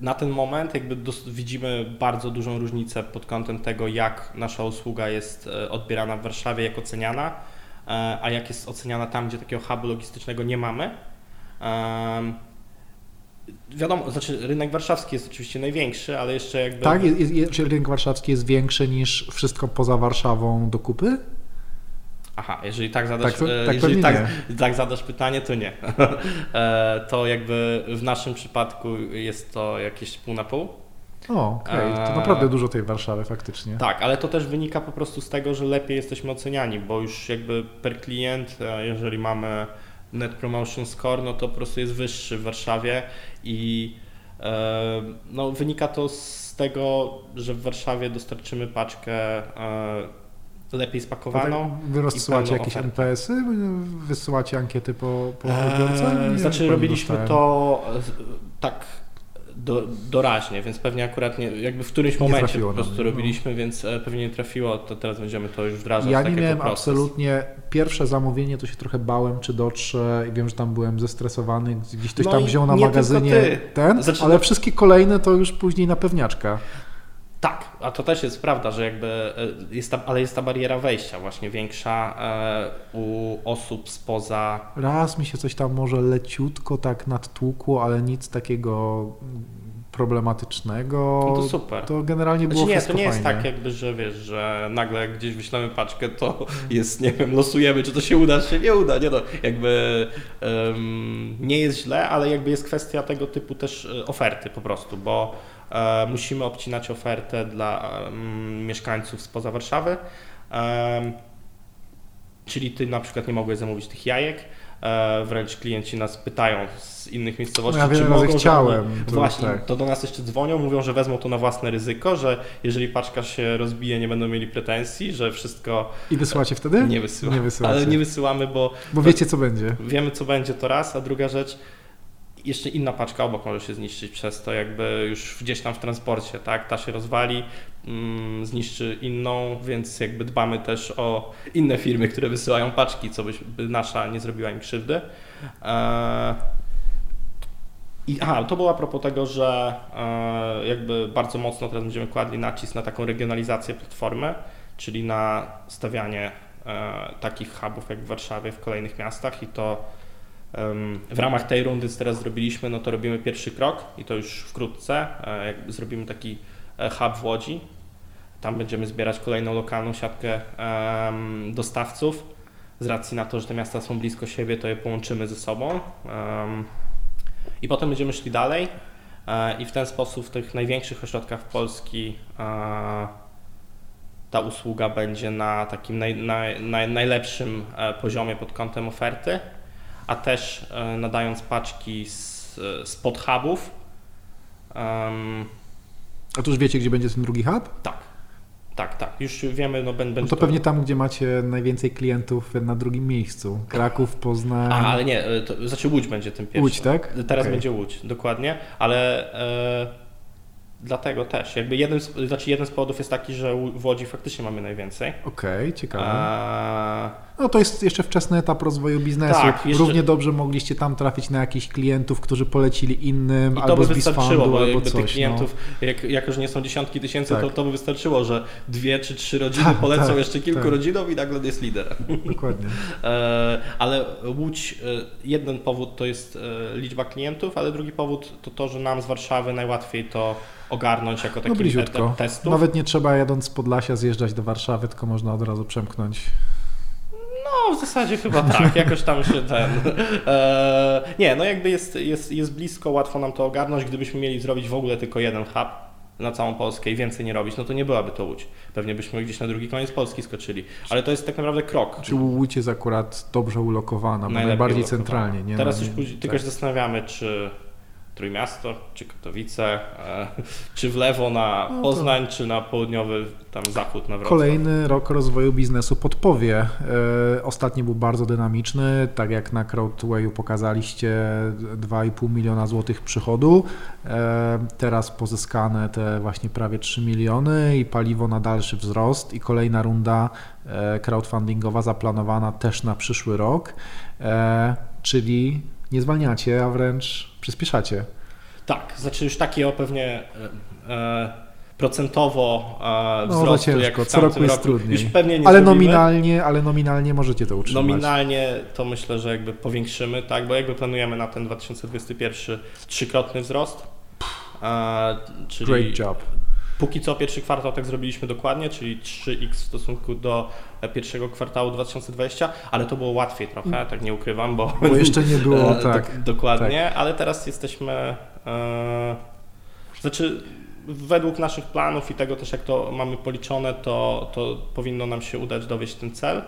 na ten moment jakby widzimy bardzo dużą różnicę pod kątem tego, jak nasza usługa jest e, odbierana w Warszawie, jak oceniana, e, a jak jest oceniana tam, gdzie takiego hubu logistycznego nie mamy. Wiadomo, znaczy rynek warszawski jest oczywiście największy, ale jeszcze jakby... Tak, jest, jest, czy rynek warszawski jest większy niż wszystko poza Warszawą do kupy? Aha, jeżeli tak zadasz, tak, to, tak, jeżeli tak, tak, zadasz pytanie, to nie. E, to jakby w naszym przypadku jest to jakieś pół na pół. O, okej, okay. to naprawdę dużo tej Warszawy faktycznie. Tak, ale to też wynika po prostu z tego, że lepiej jesteśmy oceniani, bo już jakby per klient, e, jeżeli mamy Net Promotion Score, no to po prostu jest wyższy w Warszawie i e, no, wynika to z tego, że w Warszawie dostarczymy paczkę lepiej spakowaną. No tak wy rozsyłacie jakieś NPS-y? Wysyłacie ankiety po, po eee, Znaczy robiliśmy to tak do, doraźnie, więc pewnie akurat nie, jakby w którymś momencie po prostu no. robiliśmy, więc e, pewnie nie trafiło, to teraz będziemy to już wdrażać. Ja nie miałem absolutnie, pierwsze zamówienie to się trochę bałem, czy dotrze i wiem, że tam byłem zestresowany, gdzieś ktoś no tam wziął na magazynie ten, znaczy, ale wszystkie kolejne to już później na pewniaczka. A to też jest prawda, że jakby e, jest ta, ale jest ta bariera wejścia właśnie większa e, u osób spoza. Raz mi się coś tam może leciutko tak nadtłukło, ale nic takiego problematycznego. No to super. To generalnie było znaczy nie, to nie jest tak jakby, że wiesz, że nagle gdzieś wyślemy paczkę, to jest, nie wiem, losujemy, czy to się uda, czy się nie uda. Nie no, jakby um, nie jest źle, ale jakby jest kwestia tego typu też e, oferty po prostu, bo musimy obcinać ofertę dla mieszkańców spoza Warszawy. Czyli ty na przykład nie mogłeś zamówić tych jajek, e, wręcz klienci nas pytają z innych miejscowości, no ja czy mogą chciałem. To Właśnie, tak. to do nas jeszcze dzwonią, mówią, że wezmą to na własne ryzyko, że jeżeli paczka się rozbije, nie będą mieli pretensji, że wszystko... I wysyłacie wtedy? Nie wysyłamy, nie ale nie wysyłamy, bo... Bo wiecie, co będzie. Wiemy, co będzie to raz, a druga rzecz, jeszcze inna paczka obok może się zniszczyć przez to jakby już gdzieś tam w transporcie, tak, ta się rozwali, mm, zniszczy inną, więc jakby dbamy też o inne firmy, które wysyłają paczki, co by, by nasza nie zrobiła im krzywdy. E, i, aha, to było a propos tego, że e, jakby bardzo mocno teraz będziemy kładli nacisk na taką regionalizację platformy, czyli na stawianie e, takich hubów jak w Warszawie w kolejnych miastach i to w ramach tej rundy, co teraz zrobiliśmy, no to robimy pierwszy krok i to już wkrótce. E, zrobimy taki e, hub w Łodzi. Tam będziemy zbierać kolejną lokalną siatkę dostawców. Z racji na to, że te miasta są blisko siebie, to je połączymy ze sobą. I potem będziemy szli dalej e, i w ten sposób w tych największych ośrodkach Polski ta usługa będzie na takim naj, naj, naj, najlepszym poziomie pod kątem oferty a też e, nadając paczki z, z podhubów. Um, a tu już wiecie, gdzie będzie ten drugi hub? Tak. Tak, tak, już wiemy, no będzie no to, pewnie tam, gdzie macie najwięcej klientów na drugim miejscu. Kraków, Poznań. A, ale nie, e, to, znaczy Łódź będzie tym pierwszym. Łódź, tak? Teraz okay. będzie Łódź, dokładnie, ale e, dlatego też. Jakby jeden, znaczy jeden z powodów jest taki, że w Łodzi faktycznie mamy najwięcej. Okej, okay, ciekawe. A, no to jest jeszcze wczesny etap rozwoju biznesu. Tak, jeszcze... Równie dobrze mogliście tam trafić na jakichś klientów, którzy polecili innym, I to by z wystarczyło, bo albo coś. Tych klientów, no. jak, jak już nie są dziesiątki tysięcy, tak. to, to by wystarczyło, że dwie czy trzy rodziny tak, polecą tak, jeszcze kilku tak. rodzinom i nagle jest lider. Dokładnie. E, ale Łódź, e, jeden powód to jest e, liczba klientów, ale drugi powód to to, że nam z Warszawy najłatwiej to ogarnąć jako taki no testów. Nawet nie trzeba jadąc z Podlasia zjeżdżać do Warszawy, tylko można od razu przemknąć no, w zasadzie chyba tak, jakoś tam się ten. E, nie, no jakby jest, jest, jest blisko, łatwo nam to ogarnąć. Gdybyśmy mieli zrobić w ogóle tylko jeden hub na całą Polskę i więcej nie robić, no to nie byłaby to Łódź. Pewnie byśmy gdzieś na drugi koniec Polski skoczyli. Ale to jest tak naprawdę krok. Czy Łódź jest akurat dobrze ulokowana, najbardziej ulokowana. centralnie. Nie? Teraz no, już później, tak. tylko się zastanawiamy, czy Trójmiasto, czy Katowice, e, czy w lewo na no Poznań, czy na południowy tam zachód na Wrocław. Kolejny rok rozwoju biznesu podpowie. E, ostatni był bardzo dynamiczny, tak jak na Crowdwayu pokazaliście 2,5 miliona złotych przychodu, e, teraz pozyskane te właśnie prawie 3 miliony i paliwo na dalszy wzrost i kolejna runda crowdfundingowa zaplanowana też na przyszły rok, czyli nie zwalniacie, a wręcz przyspieszacie. Tak, znaczy już takie o pewnie e, e procentowo e, no, wzrostu, ciężko, jak w co roku jest roku. trudniej. Ale nominalnie, ale nominalnie możecie to utrzymać. Nominalnie to myślę, że jakby powiększymy, tak, bo jakby planujemy na ten 2021 trzykrotny wzrost. E, czyli Great job. Póki co pierwszy kwartał tak zrobiliśmy dokładnie, czyli 3x w stosunku do pierwszego kwartału 2020, ale to było łatwiej trochę, tak nie ukrywam, bo, bo jeszcze nie było tak. dokładnie, tak. ale teraz jesteśmy. E, znaczy, według naszych planów i tego też, jak to mamy policzone, to, to powinno nam się udać dowieść ten cel.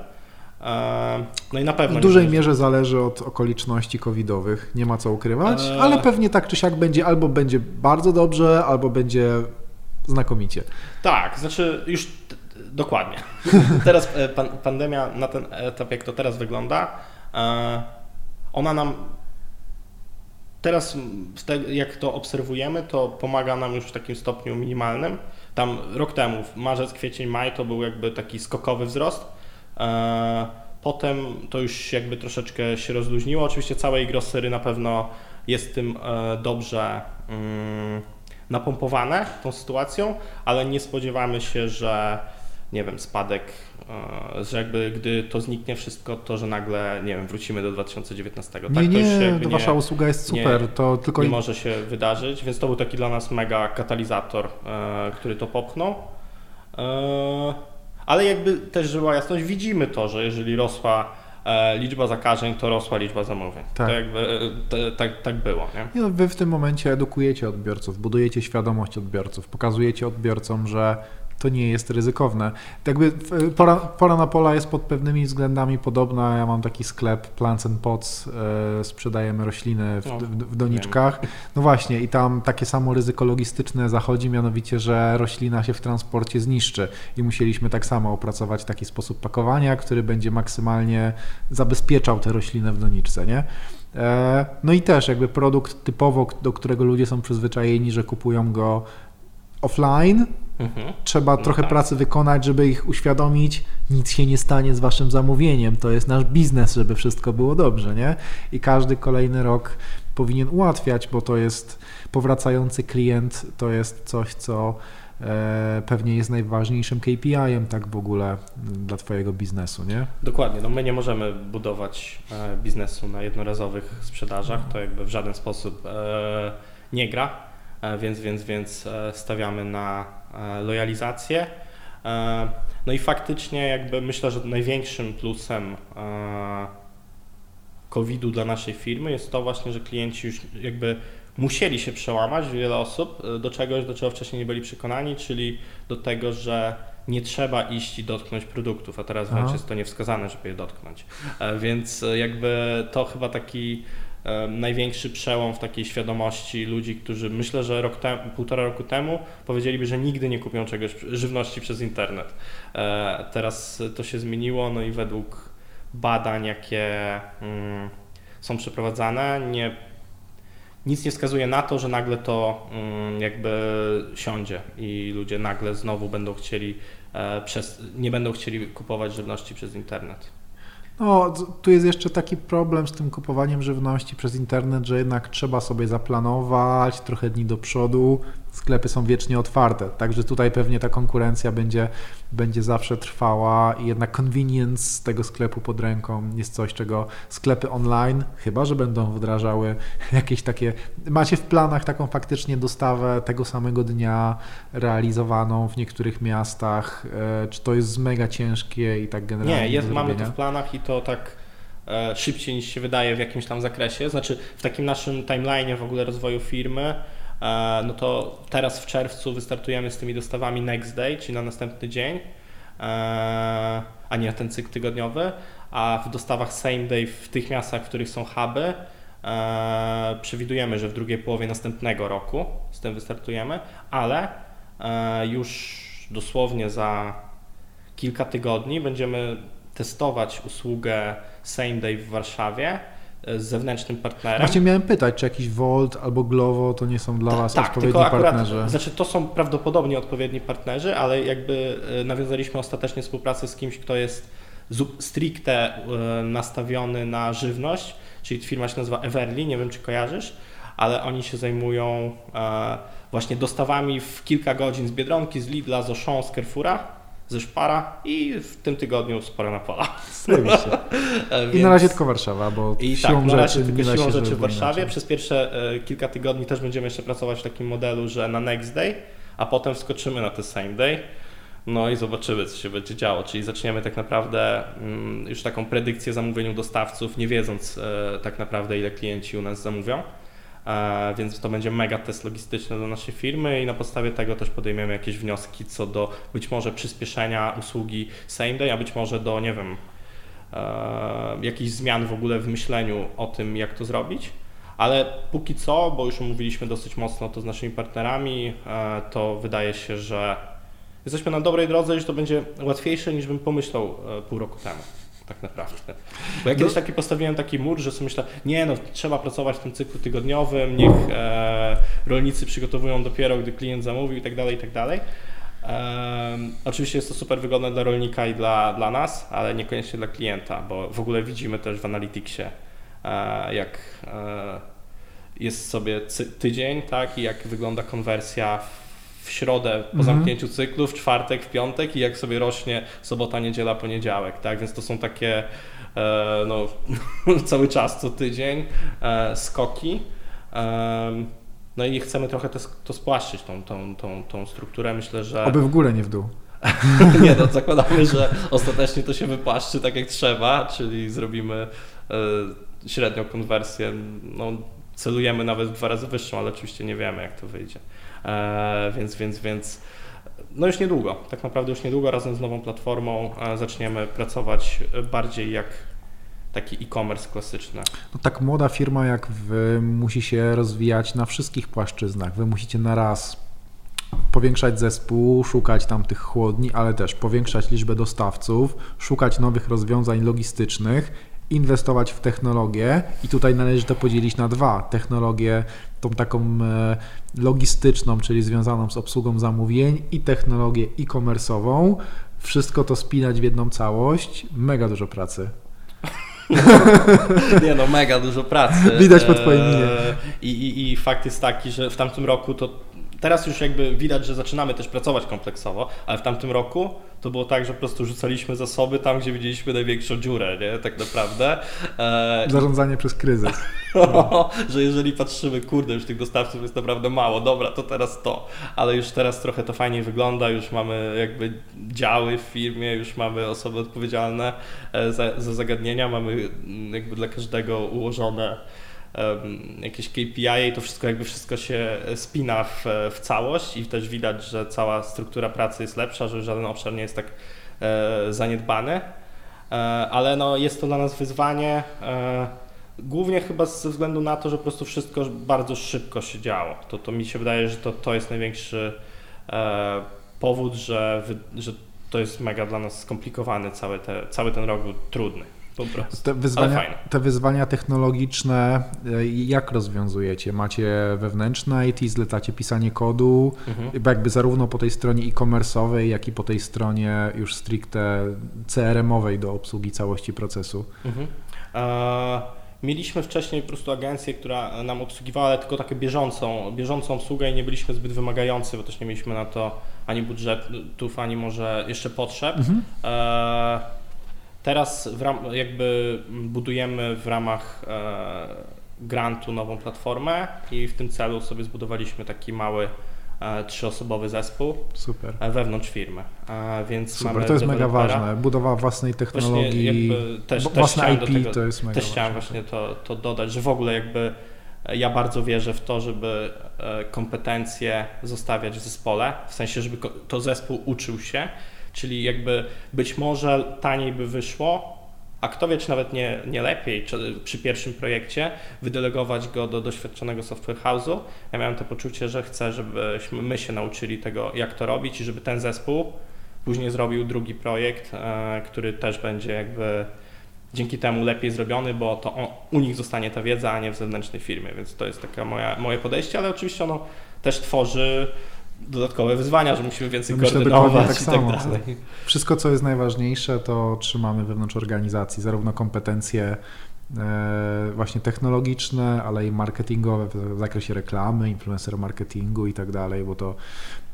E, no i na pewno. W dużej mierze zależy od okoliczności covidowych, nie ma co ukrywać, e... ale pewnie tak czy siak będzie albo będzie bardzo dobrze, albo będzie znakomicie. Tak, znaczy już dokładnie. teraz e, pan, pandemia na ten etap, jak to teraz wygląda, e, ona nam teraz, jak to obserwujemy, to pomaga nam już w takim stopniu minimalnym. Tam rok temu, marzec, kwiecień, maj, to był jakby taki skokowy wzrost. E, potem to już jakby troszeczkę się rozluźniło. Oczywiście całej grossery na pewno jest tym dobrze mm, napompowane tą sytuacją, ale nie spodziewamy się, że nie wiem, spadek, e, że jakby gdy to zniknie wszystko, to że nagle, nie wiem, wrócimy do 2019. Nie, tak, nie, to wasza usługa jest super, nie, to tylko... Nie może się wydarzyć, więc to był taki dla nas mega katalizator, e, który to popchnął. E, ale jakby też żyła jasność, widzimy to, że jeżeli rosła liczba zakażeń, to rosła liczba zamówień. Tak. E, to, tak, tak było. Nie? No, wy w tym momencie edukujecie odbiorców, budujecie świadomość odbiorców, pokazujecie odbiorcom, że to nie jest ryzykowne. Jakby pora, pora na pola jest pod pewnymi względami podobna. Ja mam taki sklep Plants and Pots, e, sprzedajemy rośliny w, w, w doniczkach. No właśnie i tam takie samo ryzyko logistyczne zachodzi, mianowicie, że roślina się w transporcie zniszczy i musieliśmy tak samo opracować taki sposób pakowania, który będzie maksymalnie zabezpieczał tę roślinę w doniczce, nie? E, no i też jakby produkt typowo, do którego ludzie są przyzwyczajeni, że kupują go offline, Mhm. Trzeba no trochę tak. pracy wykonać, żeby ich uświadomić, nic się nie stanie z waszym zamówieniem. To jest nasz biznes, żeby wszystko było dobrze, nie? I każdy kolejny rok powinien ułatwiać, bo to jest powracający klient, to jest coś, co e, pewnie jest najważniejszym KPI-em tak w ogóle dla Twojego biznesu, nie? Dokładnie. No my nie możemy budować e, biznesu na jednorazowych sprzedażach. To jakby w żaden sposób e, nie gra, więc, więc, więc e, stawiamy na E, lojalizację. E, no i faktycznie jakby myślę, że największym plusem e, COVID-u dla naszej firmy jest to właśnie, że klienci już jakby musieli się przełamać, wiele osób, do czegoś, do czego wcześniej nie byli przekonani, czyli do tego, że nie trzeba iść i dotknąć produktów, a teraz wręcz jest to niewskazane, żeby je dotknąć. Więc jakby to chyba taki największy przełom w takiej świadomości ludzi, którzy myślę, że rok te, półtora roku temu powiedzieliby, że nigdy nie kupią czegoś, żywności przez internet. E, teraz to się zmieniło, no i według badań, jakie mm, są przeprowadzane, nie, nic nie wskazuje na to, że nagle to mm, jakby siądzie i ludzie nagle znowu będą chcieli, e, przez, nie będą chcieli kupować żywności przez internet. No, tu jest jeszcze taki problem z tym kupowaniem żywności przez internet, że jednak trzeba sobie zaplanować trochę dni do przodu, sklepy są wiecznie otwarte, także tutaj pewnie ta konkurencja będzie, będzie zawsze trwała i jednak convenience tego sklepu pod ręką jest coś, czego sklepy online, chyba że będą wdrażały jakieś takie, macie w planach taką faktycznie dostawę tego samego dnia realizowaną w niektórych miastach, e, czy to jest mega ciężkie i tak generalnie Nie, jest, mamy to w planach i to tak e, szybciej niż się wydaje w jakimś tam zakresie. Znaczy w takim naszym timeline'ie w ogóle rozwoju firmy, no to teraz w czerwcu wystartujemy z tymi dostawami next day, czyli na następny dzień, e, a nie ten cykl tygodniowy, a w dostawach same day w tych miastach, w których są huby, e, przewidujemy, że w drugiej połowie następnego roku z tym wystartujemy, ale e, już dosłownie za kilka tygodni będziemy testować usługę Same Day w Warszawie. e, z zewnętrznym partnerem. Właśnie miałem pytać, czy jakiś Volt albo Glovo to nie są dla Was tak, odpowiedni tylko akurat, partnerzy? Znaczy to są prawdopodobnie odpowiedni partnerzy, ale jakby e, nawiązaliśmy ostatecznie współpracę z kimś, kto jest stricte e, nastawiony na żywność, czyli firma się nazywa Everly, nie wiem czy kojarzysz, ale oni się zajmują e, właśnie dostawami w kilka godzin z Biedronki, z Lidla, z Auchan, z Carrefoura, ze Szpara i w tym tygodniu z Pola. Zajebiście. I na razie tylko Warszawa, bo I siłą tak, na razie rzeczy tylko siłą się rzeczy w Warszawie. inaczej. Przez pierwsze e, kilka tygodni też będziemy jeszcze pracować w takim modelu, że na next day, a potem wskoczymy na te same day. No i zobaczymy, co się będzie działo. Czyli zaczniemy tak naprawdę mm, już taką predykcję zamówieniu dostawców, nie wiedząc e, tak naprawdę, ile klienci u nas zamówią. E, więc to będzie mega test logistyczny dla naszej firmy i na podstawie tego też podejmiemy jakieś wnioski co do być może przyspieszenia usługi same day, a być może do, nie wiem, e, jakichś zmian w ogóle w myśleniu o tym, jak to zrobić. Ale póki co, bo już omówiliśmy dosyć mocno to z naszymi partnerami, e, to wydaje się, że jesteśmy na dobrej drodze i że to będzie łatwiejsze niż bym pomyślał pół roku temu. Tak naprawdę. Bo ja kiedyś taki postawiłem taki mur, że sobie myślę, nie no, trzeba pracować w tym cyklu tygodniowym, niech e, rolnicy przygotowują dopiero, gdy klient zamówił i tak dalej, i tak dalej. Em, oczywiście jest to super wygodne dla rolnika i dla, dla nas, ale niekoniecznie dla klienta, bo w ogóle widzimy też w Analyticsie, e, jak e, jest sobie tydzień, tak, i jak wygląda konwersja w- w środę po Mhm. zamknięciu cyklu, w czwartek, w piątek i jak sobie rośnie sobota, niedziela, poniedziałek, tak, więc to są takie e, no, cały czas co tydzień e, skoki. Em, no i chcemy trochę to, to spłaszczyć, tą, tą, tą, tą strukturę. Myślę, że. Oby w górę, nie w dół. Nie, no zakładamy, że ostatecznie to się wypłaszczy tak jak trzeba, czyli zrobimy e, średnią konwersję. No, celujemy nawet dwa razy wyższą, ale oczywiście nie wiemy, jak to wyjdzie. E, więc, więc, więc. No już niedługo, tak naprawdę już niedługo razem z nową platformą e, zaczniemy pracować bardziej jak taki e-commerce klasyczny. No tak młoda firma jak wy musi się rozwijać na wszystkich płaszczyznach. Wy musicie na raz powiększać zespół, szukać tam tych chłodni, ale też powiększać liczbę dostawców, szukać nowych rozwiązań logistycznych, inwestować w technologię i tutaj należy to podzielić na dwa. Technologię tą taką e, logistyczną, czyli związaną z obsługą zamówień i technologię e-commerce'ową. Wszystko to spinać w jedną całość. Mega dużo pracy. Nie no, mega dużo pracy. Widać po twojej minie. Eee, I, i, I fakt jest taki, że w tamtym roku to teraz już jakby widać, że zaczynamy też pracować kompleksowo, ale w tamtym roku to było tak, że po prostu rzucaliśmy zasoby tam, gdzie widzieliśmy największą dziurę, nie? Tak naprawdę. Eee, Zarządzanie przez kryzys. że jeżeli patrzymy, kurde, już tych dostawców jest naprawdę mało, dobra, to teraz to, ale już teraz trochę to fajnie wygląda, już mamy jakby działy w firmie, już mamy osoby odpowiedzialne e, za, za zagadnienia, mamy mm, jakby dla każdego ułożone jakieś KPI i to wszystko jakby wszystko się spina w, w całość i też widać, że cała struktura pracy jest lepsza, że żaden obszar nie jest tak e, zaniedbany, e, ale no jest to dla nas wyzwanie, e, Głównie chyba ze względu na to, że po prostu wszystko bardzo szybko się działo. To, to mi się wydaje, że to, to jest największy e, powód, że, wy, że to jest mega dla nas skomplikowany, cały, te, cały ten rok był trudny. Po prostu. Te wyzwania, te wyzwania technologiczne, e, jak rozwiązujecie? Macie wewnętrzne IT, zlecacie pisanie kodu, Mhm. jakby zarówno po tej stronie e-commerce'owej, jak i po tej stronie już stricte CRM-owej do obsługi całości procesu. Mhm. E, mieliśmy wcześniej po prostu agencję, która nam obsługiwała, ale tylko taką bieżącą, bieżącą obsługę i nie byliśmy zbyt wymagający, bo też nie mieliśmy na to ani budżetów, ani może jeszcze potrzeb. E, teraz ram, jakby budujemy w ramach e, grantu nową platformę i w tym celu sobie zbudowaliśmy taki mały trzyosobowy zespół Super. wewnątrz firmy. Więc Super, mamy to jest mega ważne. Budowa własnej technologii, też, też własne IP tego, to jest mega Też chciałem ważne. właśnie to, to dodać, że w ogóle jakby ja bardzo wierzę w to, żeby e, kompetencje zostawiać w zespole, w sensie, żeby to zespół uczył się, czyli jakby być może taniej by wyszło, a kto wie, czy nawet nie, nie lepiej, czy przy pierwszym projekcie wydelegować go do doświadczonego software house'u. Ja miałem to poczucie, że chcę, żebyśmy my się nauczyli tego, jak to robić i żeby ten zespół później zrobił drugi projekt, e, który też będzie jakby dzięki temu lepiej zrobiony, bo to on, u nich zostanie ta wiedza, a nie w zewnętrznej firmie, więc to jest takie moje podejście, ale oczywiście ono też tworzy dodatkowe wyzwania, że musimy więcej Myślę koordynować tak i tak samo. dalej. Wszystko, co jest najważniejsze, to trzymamy wewnątrz organizacji, zarówno kompetencje e, właśnie technologiczne, ale i marketingowe w zakresie reklamy, influencer marketingu i tak dalej, bo to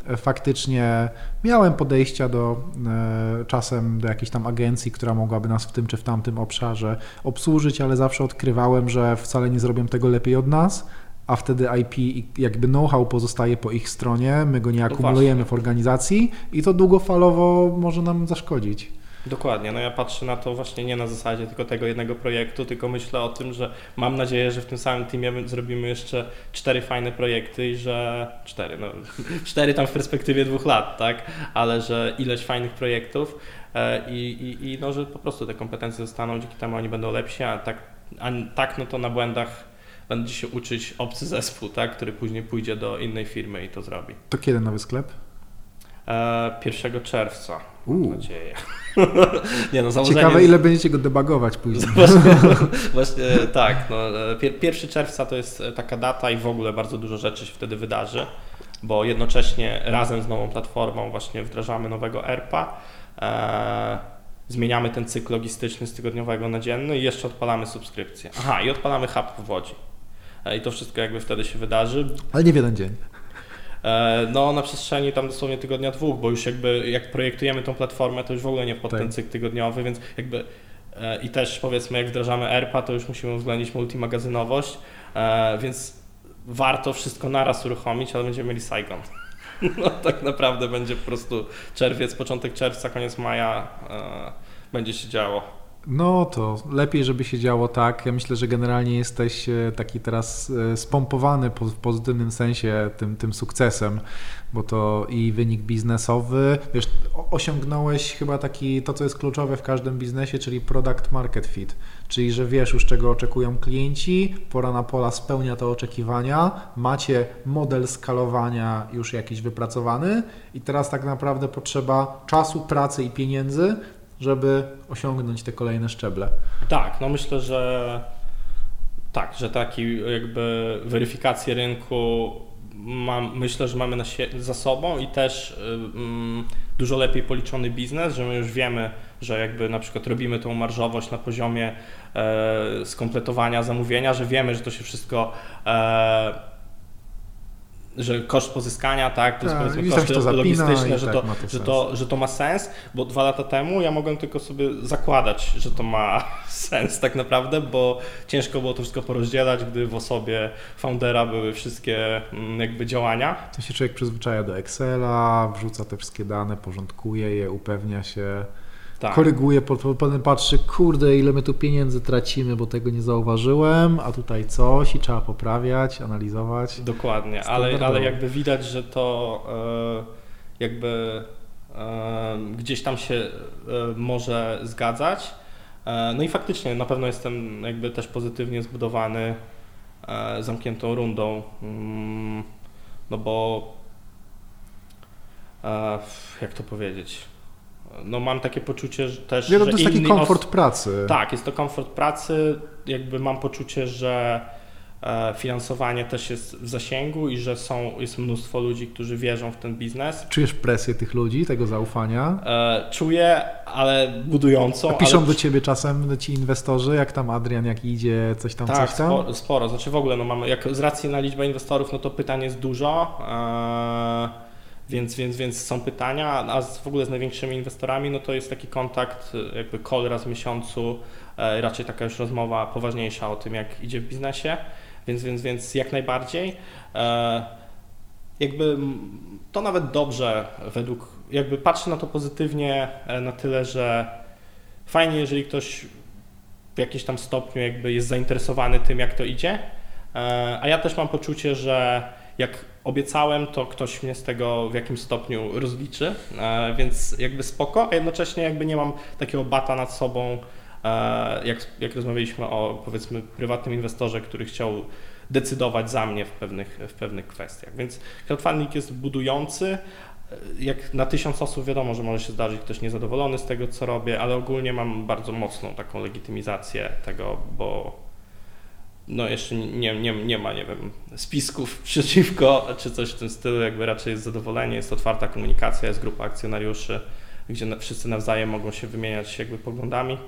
e, faktycznie miałem podejścia do e, czasem do jakiejś tam agencji, która mogłaby nas w tym czy w tamtym obszarze obsłużyć, ale zawsze odkrywałem, że wcale nie zrobią tego lepiej od nas, a wtedy IP i jakby know-how pozostaje po ich stronie, my go nie akumulujemy w organizacji i to długofalowo może nam zaszkodzić. Dokładnie, no ja patrzę na to właśnie nie na zasadzie tylko tego jednego projektu, tylko myślę o tym, że mam nadzieję, że w tym samym teamie zrobimy jeszcze cztery fajne projekty i że cztery, no cztery tam w perspektywie dwóch lat, tak, ale że ileś fajnych projektów e, i, i, i no, że po prostu te kompetencje zostaną, dzięki temu oni będą lepsi, a tak, a tak no to na błędach będzie się uczyć obcy zespół, tak, który później pójdzie do innej firmy i to zrobi. To kiedy nowy sklep? E, 1 czerwca, mam nadzieję. nie no, założenie Ciekawe, ile będziecie go debugować później. Właśnie, właśnie tak, no, e, pier- 1 czerwca to jest e, taka data i w ogóle bardzo dużo rzeczy się wtedy wydarzy, bo jednocześnie razem z nową platformą właśnie wdrażamy nowego ERPA, e, zmieniamy ten cykl logistyczny z tygodniowego na dzienny i jeszcze odpalamy subskrypcję. Aha, i odpalamy hub w Łodzi. E, I to wszystko jakby wtedy się wydarzy. Ale nie w jeden dzień. E, No na przestrzeni tam dosłownie tygodnia dwóch, bo już jakby jak projektujemy tą platformę, to już w ogóle nie pod Tak. ten cykl tygodniowy, więc jakby e, i też powiedzmy jak wdrażamy ERPA, to już musimy uwzględnić multimagazynowość, więc warto wszystko naraz uruchomić, ale będziemy mieli Saigon. No tak naprawdę będzie po prostu czerwiec, początek czerwca, koniec maja będzie się działo. No to lepiej, żeby się działo tak. Ja myślę, że generalnie jesteś e, taki teraz e, spompowany po- w pozytywnym sensie tym, tym sukcesem, bo to i wynik biznesowy, wiesz, osiągnąłeś chyba taki, to co jest kluczowe w każdym biznesie, czyli product market fit, czyli że wiesz już czego oczekują klienci, pora na pola spełnia te oczekiwania, macie model skalowania już jakiś wypracowany i teraz tak naprawdę potrzeba czasu, pracy i pieniędzy, żeby osiągnąć te kolejne szczeble. Tak, no myślę, że tak, że taki jakby weryfikację rynku mam, myślę, że mamy na sie- za sobą i też mm, dużo lepiej policzony biznes, że my już wiemy, że jakby na przykład robimy tą marżowość na poziomie e, skompletowania zamówienia, że wiemy, że to się wszystko e, że koszt pozyskania, tak, to jest Tak, powiedzmy koszty to logistyczne, że, tak to, ma to że, sens. to, że to ma sens, bo dwa lata temu ja mogłem tylko sobie zakładać, że to ma sens tak naprawdę, bo ciężko było to wszystko porozdzielać, gdy w osobie foundera były wszystkie mm, jakby działania. To się człowiek przyzwyczaja do Excela, wrzuca te wszystkie dane, porządkuje je, upewnia się, Tak. koryguje, po- po- potem patrzy, kurde, ile my tu pieniędzy tracimy, bo tego nie zauważyłem, a tutaj coś i trzeba poprawiać, analizować. Dokładnie, ale, ale jakby widać, że to e, jakby e, gdzieś tam się e, może zgadzać. No i faktycznie na pewno jestem jakby też pozytywnie zbudowany zamkniętą rundą, mm, no bo jak to powiedzieć? No mam takie poczucie, że też, Nie, no to jest taki komfort pracy. tak, jest to komfort pracy. Jakby mam poczucie, że e, finansowanie też jest w zasięgu i że są, jest mnóstwo ludzi, którzy wierzą w ten biznes. Czujesz presję tych ludzi, tego zaufania? E, czuję, ale budującą. A piszą ale... do ciebie czasem ci inwestorzy, jak tam Adrian, jak idzie, coś tam, Tak, coś tam? sporo, sporo. Znaczy w ogóle, no mamy, jak z racji na liczbę inwestorów, no to pytań jest dużo, e, więc, więc, więc są pytania, a w ogóle z największymi inwestorami, no to jest taki kontakt, e, jakby call raz w miesiącu, e, raczej taka już rozmowa poważniejsza o tym, jak idzie w biznesie, więc, więc, więc jak najbardziej. E, jakby to nawet dobrze według, jakby patrzę na to pozytywnie na tyle, że fajnie, jeżeli ktoś w jakimś tam stopniu jakby jest zainteresowany tym, jak to idzie, a ja też mam poczucie, że jak obiecałem, to ktoś mnie z tego w jakimś stopniu rozliczy, e, więc jakby spoko, a jednocześnie jakby nie mam takiego bata nad sobą, e, jak, jak rozmawialiśmy o powiedzmy prywatnym inwestorze, który chciał decydować za mnie w pewnych, w pewnych kwestiach. Więc crowdfunding jest budujący. Jak na tysiąc osób wiadomo, że może się zdarzyć ktoś niezadowolony z tego, co robię, ale ogólnie mam bardzo mocną taką legitymizację tego, bo no jeszcze nie, nie, nie ma, nie wiem, spisków przeciwko, czy coś w tym stylu, jakby raczej jest zadowolenie, jest otwarta komunikacja, jest grupa akcjonariuszy, gdzie wszyscy nawzajem mogą się wymieniać jakby poglądami.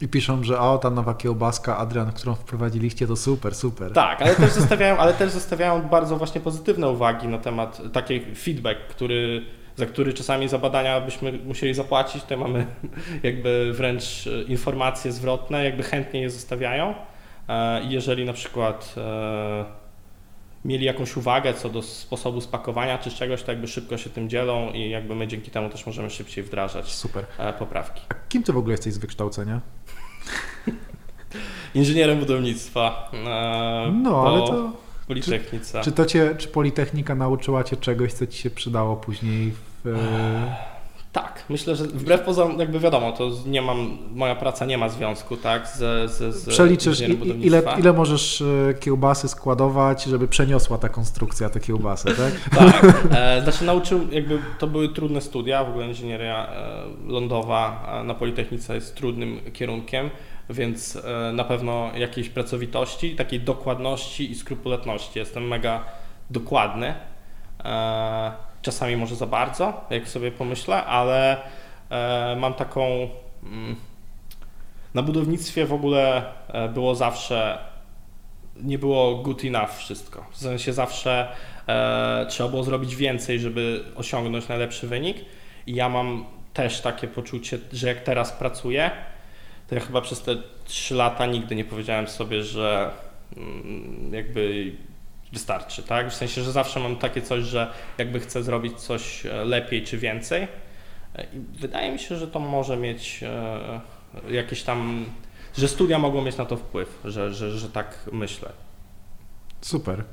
I piszą, że o, ta nowa kiełbaska, Adrian, którą wprowadziliście, to super, super. Tak, ale też zostawiają, ale też zostawiają bardzo właśnie pozytywne uwagi na temat, taki feedback, który za który czasami za badania byśmy musieli zapłacić, to mamy jakby wręcz e, informacje zwrotne, jakby chętnie je zostawiają. E, jeżeli na przykład e, mieli jakąś uwagę co do sposobu spakowania czy czegoś, to jakby szybko się tym dzielą i jakby my dzięki temu też możemy szybciej wdrażać Super. poprawki. A kim ty w ogóle jesteś z wykształcenia? Inżynierem budownictwa. No, ale to Politechnice. Czy, czy, to cię, czy Politechnika nauczyła cię czegoś, co ci się przydało później w... E, tak, myślę, że wbrew pozorom, jakby wiadomo, to nie mam, moja praca nie ma związku, tak, z, z, z Przeliczysz, ile, ile możesz e, kiełbasy składować, żeby przeniosła ta konstrukcja te kiełbasy, tak? tak, e, znaczy nauczył, jakby to były trudne studia, w ogóle inżynieria e, lądowa na Politechnice jest trudnym kierunkiem, więc e, na pewno jakiejś pracowitości, takiej dokładności i skrupulatności. Jestem mega dokładny. E, czasami może za bardzo, jak sobie pomyślę, ale e, mam taką. Mm, na budownictwie w ogóle było zawsze. Nie było good enough wszystko. W sensie zawsze trzeba było zrobić więcej, żeby osiągnąć najlepszy wynik. I ja mam też takie poczucie, że jak teraz pracuję, to ja chyba przez te 3 lata nigdy nie powiedziałem sobie, że mm, jakby wystarczy, tak? W sensie, że zawsze mam takie coś, że jakby chcę zrobić coś e, lepiej czy więcej. E, I wydaje mi się, że to może mieć e, jakieś tam, że studia mogą mieć na to wpływ, że, że, że tak myślę. Super.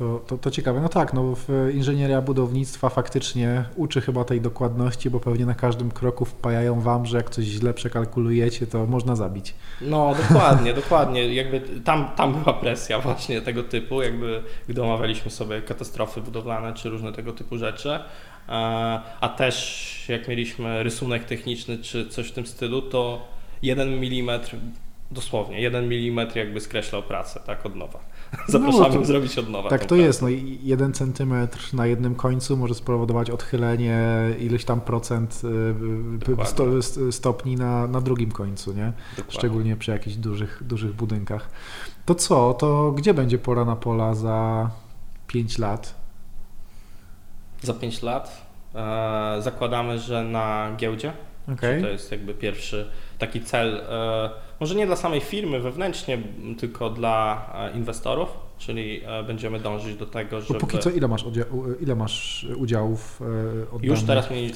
To, to, to ciekawe. No tak, no inżynieria budownictwa faktycznie uczy chyba tej dokładności, bo pewnie na każdym kroku wpajają wam, że jak coś źle przekalkulujecie, to można zabić. No dokładnie, dokładnie. Jakby tam, tam była presja właśnie tego typu, jakby gdy omawialiśmy sobie katastrofy budowlane czy różne tego typu rzeczy. A też jak mieliśmy rysunek techniczny czy coś w tym stylu, to jeden milimetr, dosłownie jeden milimetr jakby skreślał pracę, tak od nowa. Zapraszamy no, zrobić od nowa. Tak to pracę. jest. No, jeden centymetr na jednym końcu może spowodować odchylenie ileś tam procent y, sto, stopni na, na drugim końcu, nie? Dokładnie. Szczególnie przy jakichś dużych, dużych budynkach. To co? To gdzie będzie pora na pola za 5 lat? Za 5 lat? E, zakładamy, że na giełdzie. Okay. To jest jakby pierwszy taki cel. E, może nie dla samej firmy wewnętrznie, tylko dla e, inwestorów, czyli e, będziemy dążyć do tego, żeby... Bo póki co ile masz, ile masz udziałów e, oddanych? Już teraz mniej,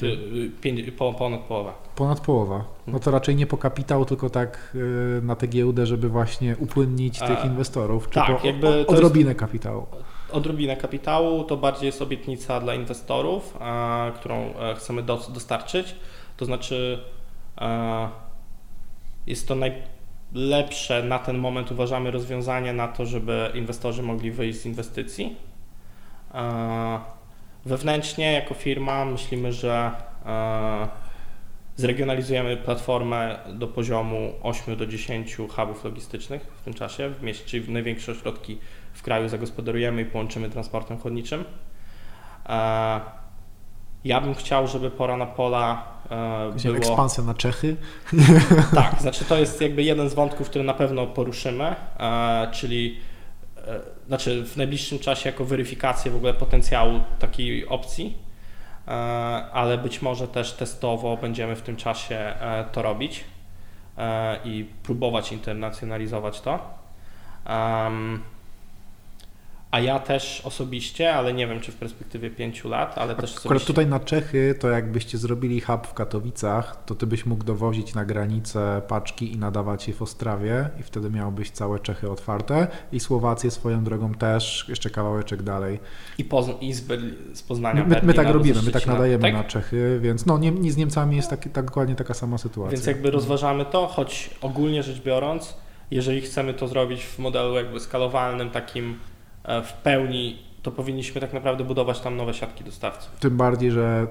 ponad połowa. Ponad połowa. No to raczej nie po kapitał, tylko tak na tę giełdę, żeby właśnie upłynnić tych inwestorów, czy tak, jakby odrobinę jest... kapitału odrobinę kapitału, to bardziej jest obietnica dla inwestorów, którą chcemy dostarczyć. To znaczy, jest to naj, lepsze na ten moment uważamy rozwiązanie na to, żeby inwestorzy mogli wyjść z inwestycji. E, wewnętrznie jako firma myślimy, że e, zregionalizujemy platformę do poziomu 8 do 10 hubów logistycznych w tym czasie, w mieście, czyli największe ośrodki w kraju zagospodarujemy i połączymy transportem chodniczym. E, ja bym chciał, żeby pora na pola było... Ekspansja na Czechy? Tak, znaczy to jest jakby jeden z wątków, który na pewno poruszymy, e, czyli e, znaczy w najbliższym czasie jako weryfikację w ogóle potencjału takiej opcji, e, ale być może też testowo będziemy w tym czasie e, to robić e, i próbować internacjonalizować to. A ja też osobiście, ale nie wiem czy w perspektywie pięciu lat, ale też Akurat osobiście. tutaj na Czechy, to jakbyście zrobili hub w Katowicach, to ty byś mógł dowozić na granicę paczki i nadawać je w Ostrawie i wtedy miałbyś całe Czechy otwarte i Słowację swoją drogą też, jeszcze kawałeczek dalej. I, Pozn- i z, z Poznania. My, my tak robimy, my tak nadajemy tak? na Czechy, więc no nie, nie z Niemcami jest taki, tak dokładnie taka sama sytuacja. Więc jakby rozważamy to, choć ogólnie rzecz biorąc, jeżeli chcemy to zrobić w modelu jakby skalowalnym, takim w pełni, to powinniśmy tak naprawdę budować tam nowe siatki dostawców. Tym bardziej, że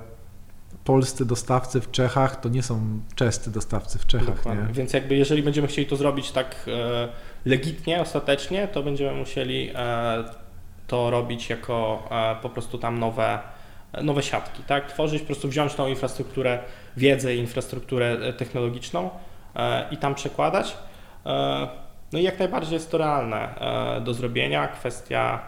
polscy dostawcy w Czechach to nie są czescy dostawcy w Czechach, Dokładnie. nie? Więc jakby jeżeli będziemy chcieli to zrobić tak e, legitnie, ostatecznie, to będziemy musieli e, to robić jako e, po prostu tam nowe, nowe siatki, tak? Tworzyć, po prostu wziąć tą infrastrukturę, wiedzę i infrastrukturę e, technologiczną e, i tam przekładać. No i jak najbardziej jest to realne e, do zrobienia. Kwestia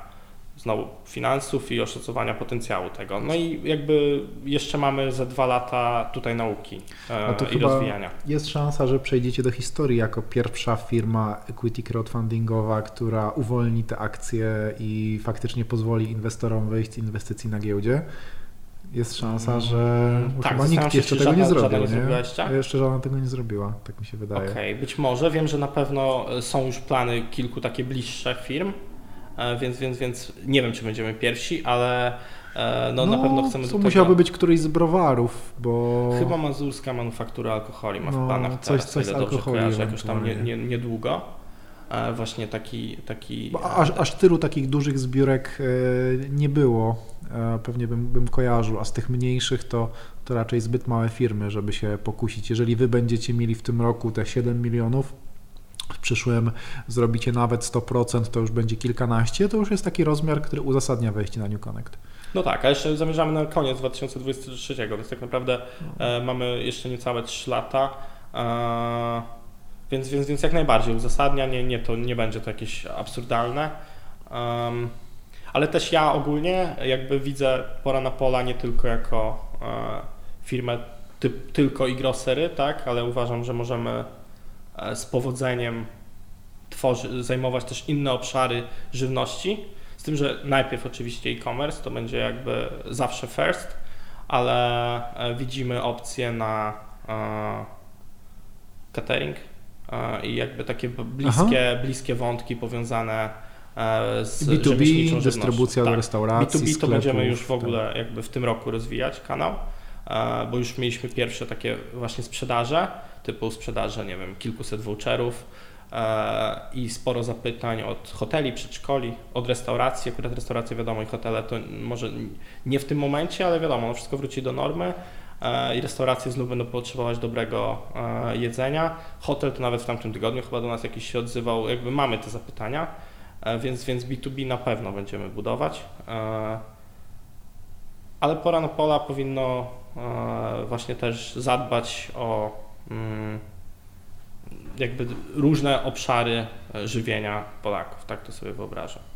znowu finansów i oszacowania potencjału tego. No i jakby jeszcze mamy ze dwa lata tutaj nauki No i rozwijania. Jest szansa, że przejdziecie do historii jako pierwsza firma equity crowdfundingowa, która uwolni te akcje i faktycznie pozwoli inwestorom wyjść z inwestycji na giełdzie. Jest szansa, że bo tak, chyba nikt jeszcze tego nie żadna- żadna zrobił. nie zrobiła jeszcze? Jeszcze żadna tego nie zrobiła, tak mi się wydaje. Okej, być może. Wiem, że na pewno e, są już plany kilku takie bliższe firm, e, więc, więc, więc nie wiem, czy będziemy pierwsi, ale e, no, na pewno chcemy to do tego... musiałby być któryś z browarów, bo Chyba mazurska manufaktura alkoholi ma w No, planach coś- teraz, coś z alkoholi kojarzę, jakoś tam nie, nie, niedługo. Właśnie taki... taki aż, aż tylu takich dużych zbiórek e, nie było. E, Pewnie bym, bym kojarzył, a z tych mniejszych to, to raczej zbyt małe firmy, żeby się pokusić. Jeżeli wy będziecie mieli w tym roku te 7 milionów, w przyszłym zrobicie nawet 100%, to już będzie kilkanaście, to już jest taki rozmiar, który uzasadnia wejście na New Connect. No tak, a jeszcze zamierzamy na koniec 2023, więc tak naprawdę e, mamy jeszcze niecałe 3 lata. Więc, więc, więc jak najbardziej uzasadnia, nie, nie, to nie będzie to jakieś absurdalne. Em, ale też ja ogólnie jakby widzę pora na pola nie tylko jako e, firmę typ, tylko i grocery, tak, ale uważam, że możemy e, z powodzeniem tworzy, zajmować też inne obszary żywności. Z tym, że najpierw oczywiście e-commerce to będzie jakby zawsze first, ale e, widzimy opcje na e, catering i jakby takie bliskie, bliskie wątki powiązane e, z rzemieślniczą B2B, żywnością. dystrybucja do Tak. restauracji, B2B to sklepów, będziemy już w tak. ogóle jakby w tym roku rozwijać kanał, e, bo już mieliśmy pierwsze takie właśnie sprzedaże, typu sprzedaże, nie wiem, kilkuset voucherów e, i sporo zapytań od hoteli, przedszkoli, od restauracji, akurat restauracje wiadomo i hotele to może nie w tym momencie, ale wiadomo, wszystko wróci do normy e, i restauracje znów będą potrzebować dobrego e, jedzenia. Hotel to nawet w tamtym tygodniu chyba do nas jakiś się odzywał, jakby mamy te zapytania, e, więc, więc B2B na pewno będziemy budować. E, ale pora na pola powinno e, właśnie też zadbać o mm, jakby różne obszary e, żywienia Polaków, tak to sobie wyobrażam.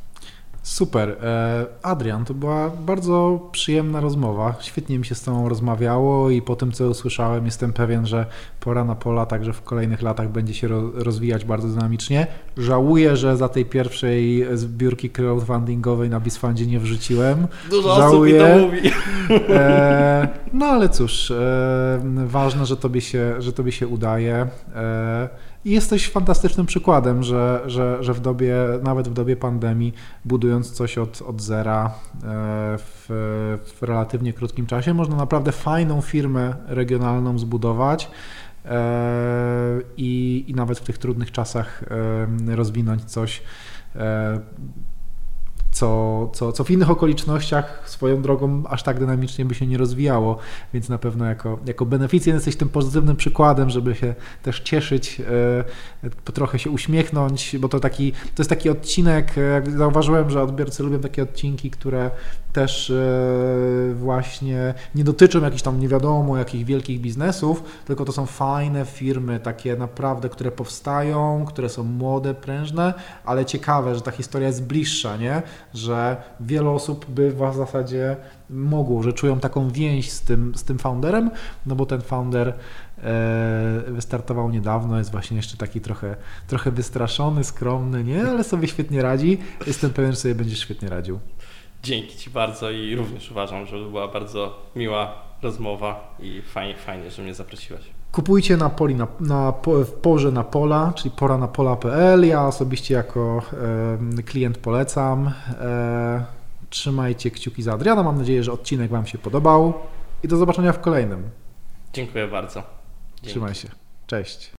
Super. E, Adrian, to była bardzo przyjemna rozmowa. Świetnie mi się z Tobą rozmawiało i po tym, co usłyszałem, jestem pewien, że pora na pola także w kolejnych latach będzie się ro- rozwijać bardzo dynamicznie. Żałuję, że za tej pierwszej zbiórki crowdfundingowej na Bisfundzie nie wrzuciłem. Dużo Żałuję. osób mi to mówi. E, no ale cóż, e, ważne, że tobie się, że tobie się udaje. E, I jesteś fantastycznym przykładem, że, że, że w dobie, nawet w dobie pandemii, budując coś od, od zera e, w, w relatywnie krótkim czasie, można naprawdę fajną firmę regionalną zbudować. e, I, I nawet w tych trudnych czasach e, rozwinąć coś, co, co, co w innych okolicznościach swoją drogą aż tak dynamicznie by się nie rozwijało, więc na pewno jako, jako beneficjent jesteś tym pozytywnym przykładem, żeby się też cieszyć, e, trochę się uśmiechnąć, bo to taki, to jest taki odcinek, e, jak zauważyłem, że odbiorcy lubią takie odcinki, które też e, właśnie nie dotyczą jakichś tam nie wiadomo jakich wielkich biznesów, tylko to są fajne firmy, takie naprawdę, które powstają, które są młode, prężne, ale ciekawe, że ta historia jest bliższa, nie? Że wiele osób by w zasadzie mogło, że czują taką więź z tym, z tym founderem, no bo ten founder e, wystartował niedawno, jest właśnie jeszcze taki trochę, trochę wystraszony, skromny, nie? Ale sobie świetnie radzi. Jestem pewien, że sobie będziesz świetnie radził. Dzięki Ci bardzo i również uważam, że była bardzo miła rozmowa i fajnie, fajnie że mnie zaprosiłeś. Kupujcie na poli na, na, w porze na pola, czyli pora na pola.pl. Ja osobiście jako e, klient polecam. E, trzymajcie kciuki za Adriana. Mam nadzieję, że odcinek Wam się podobał i do zobaczenia w kolejnym. Dziękuję bardzo. Dzięki. Trzymaj się. Cześć.